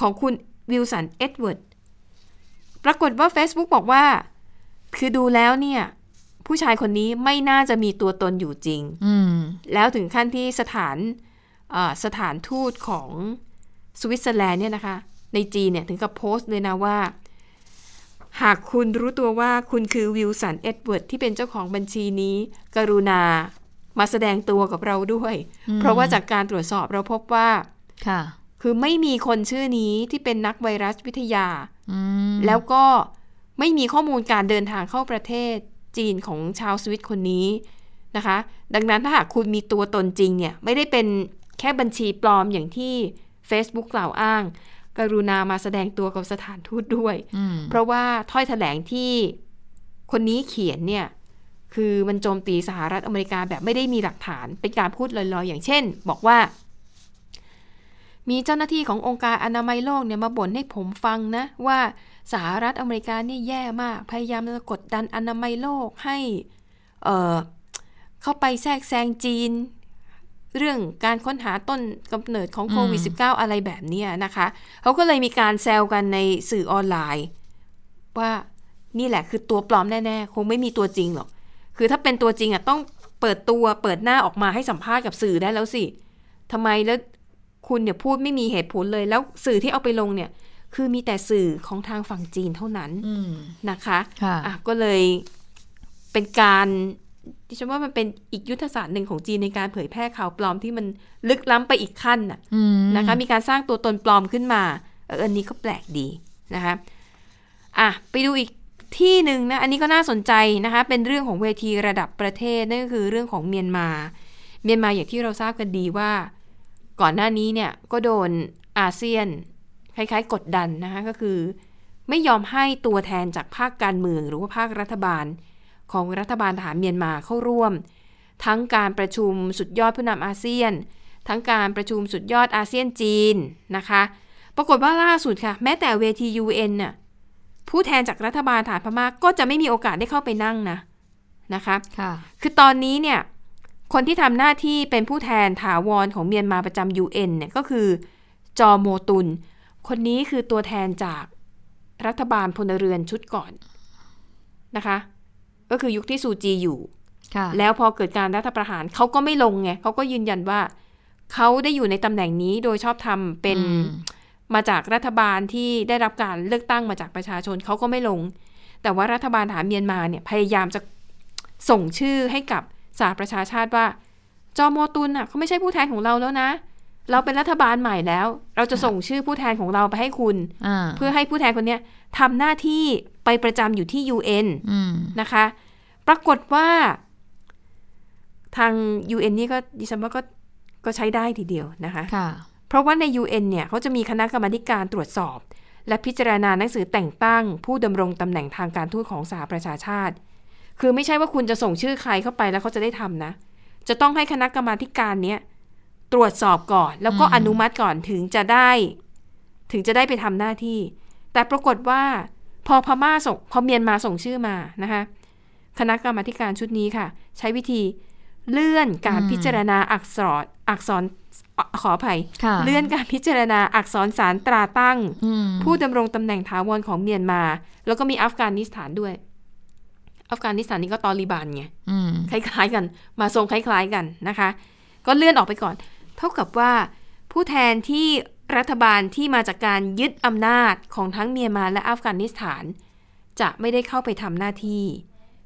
ของคุณวิลสันเอ็ดเวิร์ดปรากฏว่า Facebook บอกว่า คือดูแล้วเนี่ย ผู้ชายคนนี้ไม่น่าจะมีตัวตนอยู่จริงอืมแล้วถึงขั้นที่สถานเอ่อสถานทูตของสวิตเซอร์แลนด์เนี่ยนะคะ ในจีนเนี่ยถึงกับโพสต์เลยนะว่า หากคุณรู้ตัวว่าคุณคือวิลสันเอ็ดเวิร์ดที่เป็นเจ้าของบัญชีนี้ กรุณามาแสดงตัวกับเราด้วยอืมเพราะว่าจากการตรวจสอบเราพบว่าค่ะ คือไม่มีคนชื่อนี้ที่เป็นนักไวรัสวิทยาอืมแล้วก็ไม่มีข้อมูลการเดินทางเข้าประเทศจีนของชาวสวิตคนนี้นะคะ ดังนั้นถ้าหากคุณมีตัวตนจริงเนี่ย ไม่ได้เป็นแค่บัญชีปลอมอย่างที่ Facebook กล่าวอ้าง กรุณามาแสดงตัวกับสถานทูตด้วยอืมเพราะว่าถ้อยแถลงที่คนนี้เขียนเนี่ย คือมันโจมตีสหรัฐอเมริกาแบบไม่ได้มีหลักฐาน เป็นการพูดลอยๆ อย่างเช่น บอกว่า มีเจ้าหน้าที่ขององค์การอนามัยโลกเนี่ยมาบ่นให้ผมฟังนะว่าสหรัฐอเมริกาเนี่ยแย่มาก พยายามจะกดดันอนามัยโลกให้เอ่อเข้าไปแทรกแซงจีน เรื่องการค้นหาต้นกำเนิดของโควิด -19 อะไรแบบเนี้ยนะคะ เขาก็เลยมีการแซวกันในสื่อออนไลน์ ว่านี่แหละคือตัวปลอมแน่ๆ คงไม่มีตัวจริงหรอก คือถ้าเป็นตัวจริงอะต้องเปิดตัวเปิดหน้าออกมาให้สัมภาษณ์กับสื่อได้แล้วสิทำไมแล้วคุณเนี่ยพูดไม่มีเหตุผลเลย แล้วสื่อที่เอาไปลงเนี่ย คือมีแต่สื่อของทางฝั่งจีนเท่านั้นอืมนะคะค่ะอะก็เลยเป็นการ ดิฉันว่ามันเป็นอีกยุทธศาสตร์หนึ่งของจีนในการเผยแพร่ข่าวปลอมที่มันลึกล้ำไปอีกขั้นน่ะอืมนะคะ มีการสร้างตัวตนปลอมขึ้นมาเอออันนี้ก็แปลกดีนะคะอะไปดูอีกที่หนึ่งนะ อันนี้ก็น่าสนใจนะคะ เป็นเรื่องของเวทีระดับประเทศนั่นก็คือเรื่องของเมียนมา เมียนมาอย่างที่เราทราบกันดีว่า ก่อนหน้านี้เนี่ยก็โดนอาเซียนคล้ายๆ กดดันนะคะก็คือ ไม่ยอมให้ตัวแทนจากภาคการเมืองหรือว่าภาครัฐบาล ของรัฐบาลทหารเมียนมาเข้าร่วม ทั้งการประชุมสุดยอดผู้นำอาเซียน ทั้งการประชุมสุดยอดอาเซียนจีนนะคะ ปรากฏว่าล่าสุดค่ะ แม้แต่เวที UN น่ะผู้แทนจากรัฐบาลฐานพม่ากก็จะไม่มีโอกาสได้เข้าไปนั่งนะนะคะค่ะคือตอนนี้เนี่ยคนที่ทำหน้าที่เป็นผู้แทนถาวรของเมียนมาประจำ UN เนี่ยก็คือจอโมตุน คนนี้คือตัวแทนจากรัฐบาลพลเรือนชุดก่อนนะคะ ก็คือยุคที่ซูจีอยู่ค่ะแล้วพอเกิดการรัฐประหารเขาก็ไม่ลงไงเขาก็ยืนยันว่าเขาได้อยู่ในตำแหน่งนี้โดยชอบทำเป็นอืมมาจากรัฐบาลที่ได้รับการเลือกตั้งมาจากประชาชนเขาก็ไม่ลง แต่ว่ารัฐบาลทหารเมียนมาเนี่ยพยายามจะส่งชื่อให้กับสหประชาชาติว่า จอมอตุนอะเขาไม่ใช่ผู้แทนของเราแล้วนะ เราเป็นรัฐบาลใหม่แล้ว เราจะส่งชื่อผู้แทนของเราไปให้คุณอ่าเพื่อให้ผู้แทนคนเนี้ยทำหน้าที่ไปประจำอยู่ที่ UN อืมนะคะ ปรากฏว่า ทาง UN นี่ก็ดิฉันว่าก็ก็ใช้ได้ทีเดียวนะคะค่ะเพราะว่าใน UN เนี่ยเขาจะมีคณะกรรมาธิการตรวจสอบ และพิจารณาหนังสือแต่งตั้ง ผู้ดำรงตำแหน่งทางการทูตของสหประชาชาติ คือไม่ใช่ว่าคุณจะส่งชื่อใครเข้าไปแล้วเขาจะได้ทำนะ จะต้องให้คณะกรรมาธิการเนี้ยตรวจสอบก่อน แล้วก็อืมอนุมัติก่อนถึงจะได้ ถึงจะได้ไปทำหน้าที่ แต่ปรากฏว่า พอพม่าส่งพอเมียนมาส่งชื่อมานะคะ คณะกรรมาธิการชุดนี้ค่ะ ใช้วิธีเลื่อนการอืมพิจารณาอักษรอักษรอะขออภัยค่ะเลื่อนการพิจารณาอักษรสารตราตั้งอืมผู้ดำรงตำแหน่งถาวรของเมียนมา แล้วก็มีอัฟกานิสถานด้วย อัฟกานิสถานนี่ก็ตอริบานไงอืมคล้ายๆกัน มาทรงคล้ายๆกันนะคะ ก็เลื่อนออกไปก่อน เท่ากับว่าผู้แทนที่รัฐบาลที่มาจากการยึดอำนาจของทั้งเมียนมาและอัฟกานิสถาน จะไม่ได้เข้าไปทำหน้าที่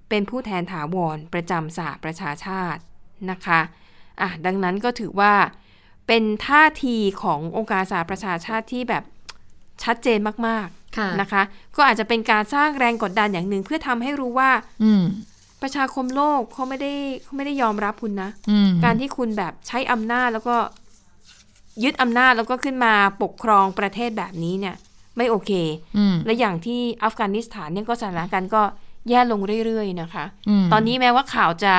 เป็นผู้แทนถาวรประจำสหประชาชาตินะคะอะดังนั้นก็ถือว่าเป็นท่าทีขององค์การสหประชาชาติที่แบบชัดเจนมากค่ะๆนะคะ ก็อาจจะเป็นการสร้างแรงกดดันอย่างหนึ่งเพื่อทำให้รู้ว่าอืมประชาคมโลกเขาไม่ได้เขาไม่ได้ยอมรับคุณนะอืมการที่คุณแบบใช้อำนาจแล้วก็ยึดอำนาจแล้วก็ขึ้นมาปกครองประเทศแบบนี้เนี่ย ไม่โอเคอืมและอย่างที่อัฟกานิสถานเนี่ยก็สถานการณ์ก็ แย่ลงเรื่อยๆนะคะมตอนนี้แม้ว่าข่าวจะ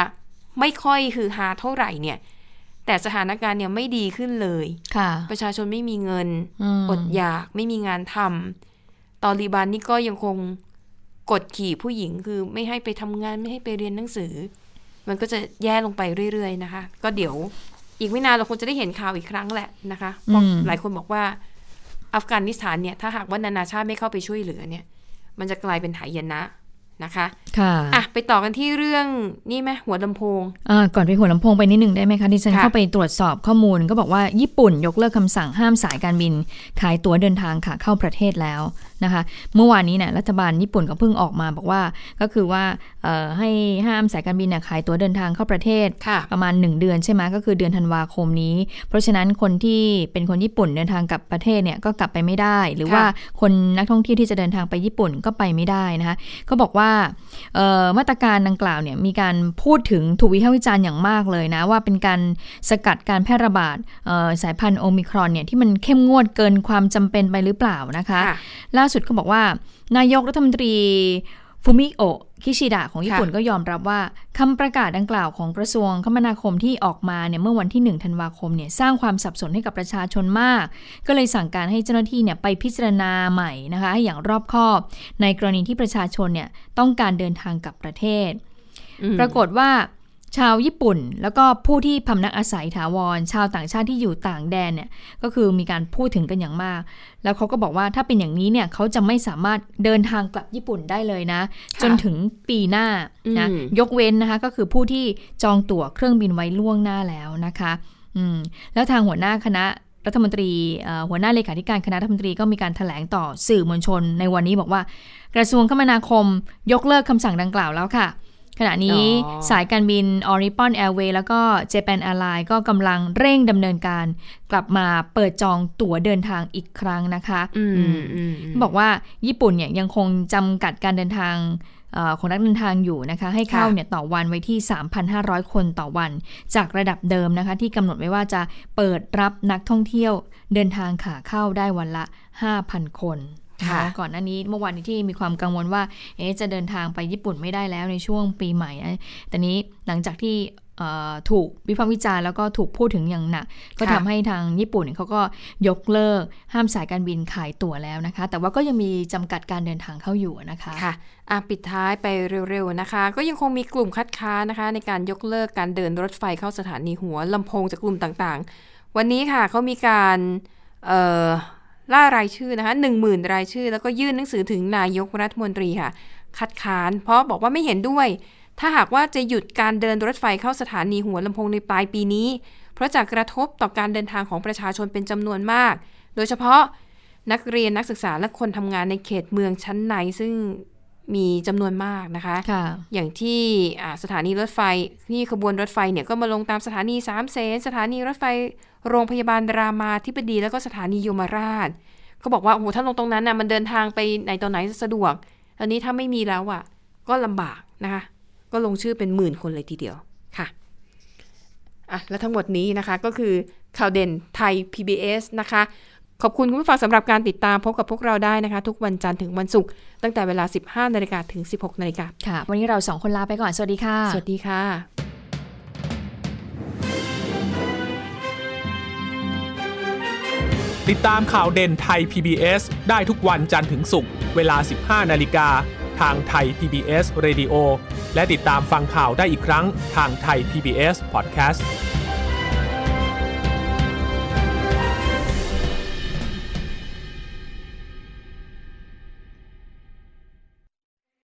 ไม่ค่อยคือฮาเท่าไหร่เนี่ย แต่สถานการณ์เนี่ยไม่ดีขึ้นเลยค่ะ ประชาชนไม่มีเงินมอดอยากไม่มีงานทำตอริบานนี่ก็ยังคงกดขี่ผู้หญิงคือไม่ให้ไปทำงานไม่ให้ไปเรียนหนังสือ มันก็จะแย่ลงไปเรื่อยๆนะคะ ก็เดี๋ยวอีกไม่นานเราคงจะได้เห็นข่าวอีกครั้งแหละนะคะเพราะอืมหลายคนบอกว่าอัฟกานิสถานเนี่ยถ้าหากว่านานาชาติไม่เข้าไปช่วยเหลือเนี่ย มันจะกลายเป็นหายนะ นะคะค่ะอะไปต่อกันที่เรื่องนี่ไหมหัวลำโพงอ่าก่อนไปหัวลำโพงไปนิดหนึ่งได้ไหมคะที่ฉันค่ะเข้าไปตรวจสอบข้อมูล ก็บอกว่าญี่ปุ่นยกเลิกคำสั่งห้ามสายการบิน ขายตั๋วเดินทางค่ะเข้าประเทศแล้ว นะคะเมื่อวานนี้เนี่ยรัฐบาลญี่ปุ่นก็เพิ่งออกมาบอกว่าก็คือว่าเอ่อให้ห้ามสายการบินเนี่ยขายตั๋วเดินทางเข้าประเทศค่ะประมาณ 1 เดือนใช่ไหมก็คือเดือนธันวาคมนี้ เพราะฉะนั้นคนที่เป็นคนญี่ปุ่นเดินทางกลับประเทศเนี่ยก็กลับไปไม่ได้ หรือค่ะว่าคนนักท่องเที่ยวที่จะเดินทางไปญี่ปุ่นก็ไปไม่ได้นะคะก็บอกว่าเอ่อมาตรการดังกล่าวเนี่ยมีการพูดถึงถูกวิพากษ์วิจารณ์อย่างมากเลยนะว่าเป็นการสกัดการแพร่ระบาดเอ่อสายพันธุ์โอมิครอนเนี่ยที่มันเข้มงวดเกินความจำเป็นไปหรือเปล่านะคะค่ะล่าสุดก็บอกว่า นายกรัฐมนตรีฟูมิโอะคิชิดะของญี่ปุ่นค่ะก็ยอมรับว่าคำประกาศดังกล่าวของกระทรวงคมนาคมที่ออกมาเนี่ยเมื่อวันที่ 1 ธันวาคมเนี่ยสร้างความสับสนให้กับประชาชนมาก ก็เลยสั่งการให้เจ้าหน้าที่เนี่ยไปพิจารณาใหม่นะคะให้อย่างรอบคอบ ในกรณีที่ประชาชนเนี่ยต้องการเดินทางกลับประเทศอืมปรากฏว่า ชาวญี่ปุ่น แล้วก็ผู้ที่พำนักอาศัยถาวร ชาวต่างชาติที่อยู่ต่างแดนเนี่ยก็คือมีการพูดถึงกันอย่างมาก แล้วเขาก็บอกว่าถ้าเป็นอย่างนี้เนี่ยเขาจะไม่สามารถเดินทางกลับญี่ปุ่นได้เลยนะค่ะจนถึงปีหน้านะอืมยกเว้นนะคะก็คือผู้ที่จองตั๋วเครื่องบินไว้ล่วงหน้าแล้วนะคะอืมแล้วทางหัวหน้าคณะรัฐมนตรีเอ่อหัวหน้าเลขาธิการคณะรัฐมนตรีก็มีการถแถลงต่อสื่อมวลชนในวันนี้บอกว่า กระทรวงคมนาคมยกเลิกคำสั่งดังกล่าวแล้วค่ะ ขณะนี้อ๋อสายการบิน o r i p o n Airways แล้วก็ Japan Airlines ก็กำลังเร่งดำเนินการ กลับมาเปิดจองตั๋วเดินทางอีกครั้งนะคะอืมอืมอืมบอกว่าญี่ปุ่นเนี่ยยังคงจำกัดการเดินทางเอ่อของนักเดินทางอยู่นะคะ ให้เข้าค่ะเนี่ยต่อวันไว้ที่ 3,500 คนต่อวัน จากระดับเดิมนะคะ ที่กำหนดไว้ว่าจะเปิดรับนักท่องเที่ยวเดินทางขาเข้าได้วันละ 5,000 คนค่ะเนาะ ก่อนหน้านี้เมื่อวานนี้ที่มีความกังวลว่าเอ๊ะจะเดินทางไปญี่ปุ่นไม่ได้แล้วในช่วงปีใหม่นะแต่นี้หลังจากที่เอ่อถูกวิพากษ์วิจารณ์แล้วก็ถูกพูดถึงอย่างหนัก ก็ทำให้ทางญี่ปุ่นเนี่ยเขาก็ยกเลิกห้ามสายการบินขายตั๋วแล้วนะคะ แต่ว่าก็ยังมีจำกัดการเดินทางเข้าอยู่นะคะค่ะอะปิดท้ายไปเร็วๆนะคะ ก็ยังคงมีกลุ่มคัดค้านนะคะ ในการยกเลิกการเดินรถไฟเข้าสถานีหัวลำโพงจากกลุ่มต่างๆ วันนี้ค่ะเขามีการเอ่อ ล่ารายชื่อนะคะหนึ่งหมื่นรายชื่อ แล้วก็ยื่นหนังสือถึงนายกรัฐมนตรีค่ะ คัดค้าน เพราะบอกว่าไม่เห็นด้วย ถ้าหากว่าจะหยุดการเดินรถไฟเข้าสถานีหัวลำโพงในปลายปีนี้ เพราะจะกระทบต่อการเดินทางของประชาชนเป็นจำนวนมาก โดยเฉพาะนักเรียนนักศึกษาและคนทำงานในเขตเมืองชั้นในซึ่ง มีจำนวนมากนะคะค่ะอย่างที่อ่าสถานีรถไฟที่ขบวนรถไฟเนี่ยก็มาลงตามสถานีสามเสนสถานีรถไฟโรงพยาบาลรามาธิบดี แล้วก็สถานีโยมราชเขาบอกว่าโอ้โหถ้าลงตรงนั้นน่ะมันเดินทางไปไหนตอนไหนสะดวกอันนี้ถ้าไม่มีแล้วอะ ก็ลำบากนะคะ ก็ลงชื่อเป็นหมื่นคนเลยทีเดียวค่ะอะและทั้งหมดนี้นะคะก็คือข่าวเด่นไทย PBS นะคะ ขอบคุณคุณผู้ฟังสำหรับการติดตามพบกับพวกเราได้นะคะ ทุกวันจันทร์ถึงวันศุกร์ตั้งแต่เวลา 15นาฬิกาถึง 16นาฬิกาค่ะ วันนี้เราสองคนลาไปก่อน สวัสดีค่ะ สวัสดีค่ะ ติดตามข่าวเด่นไทย PBS ได้ทุกวันจันทร์ถึงศุกร์เวลา 15นาฬิกาทางไทย PBS Radio และติดตามฟังข่าวได้อีกครั้งทางไทย PBS Podcast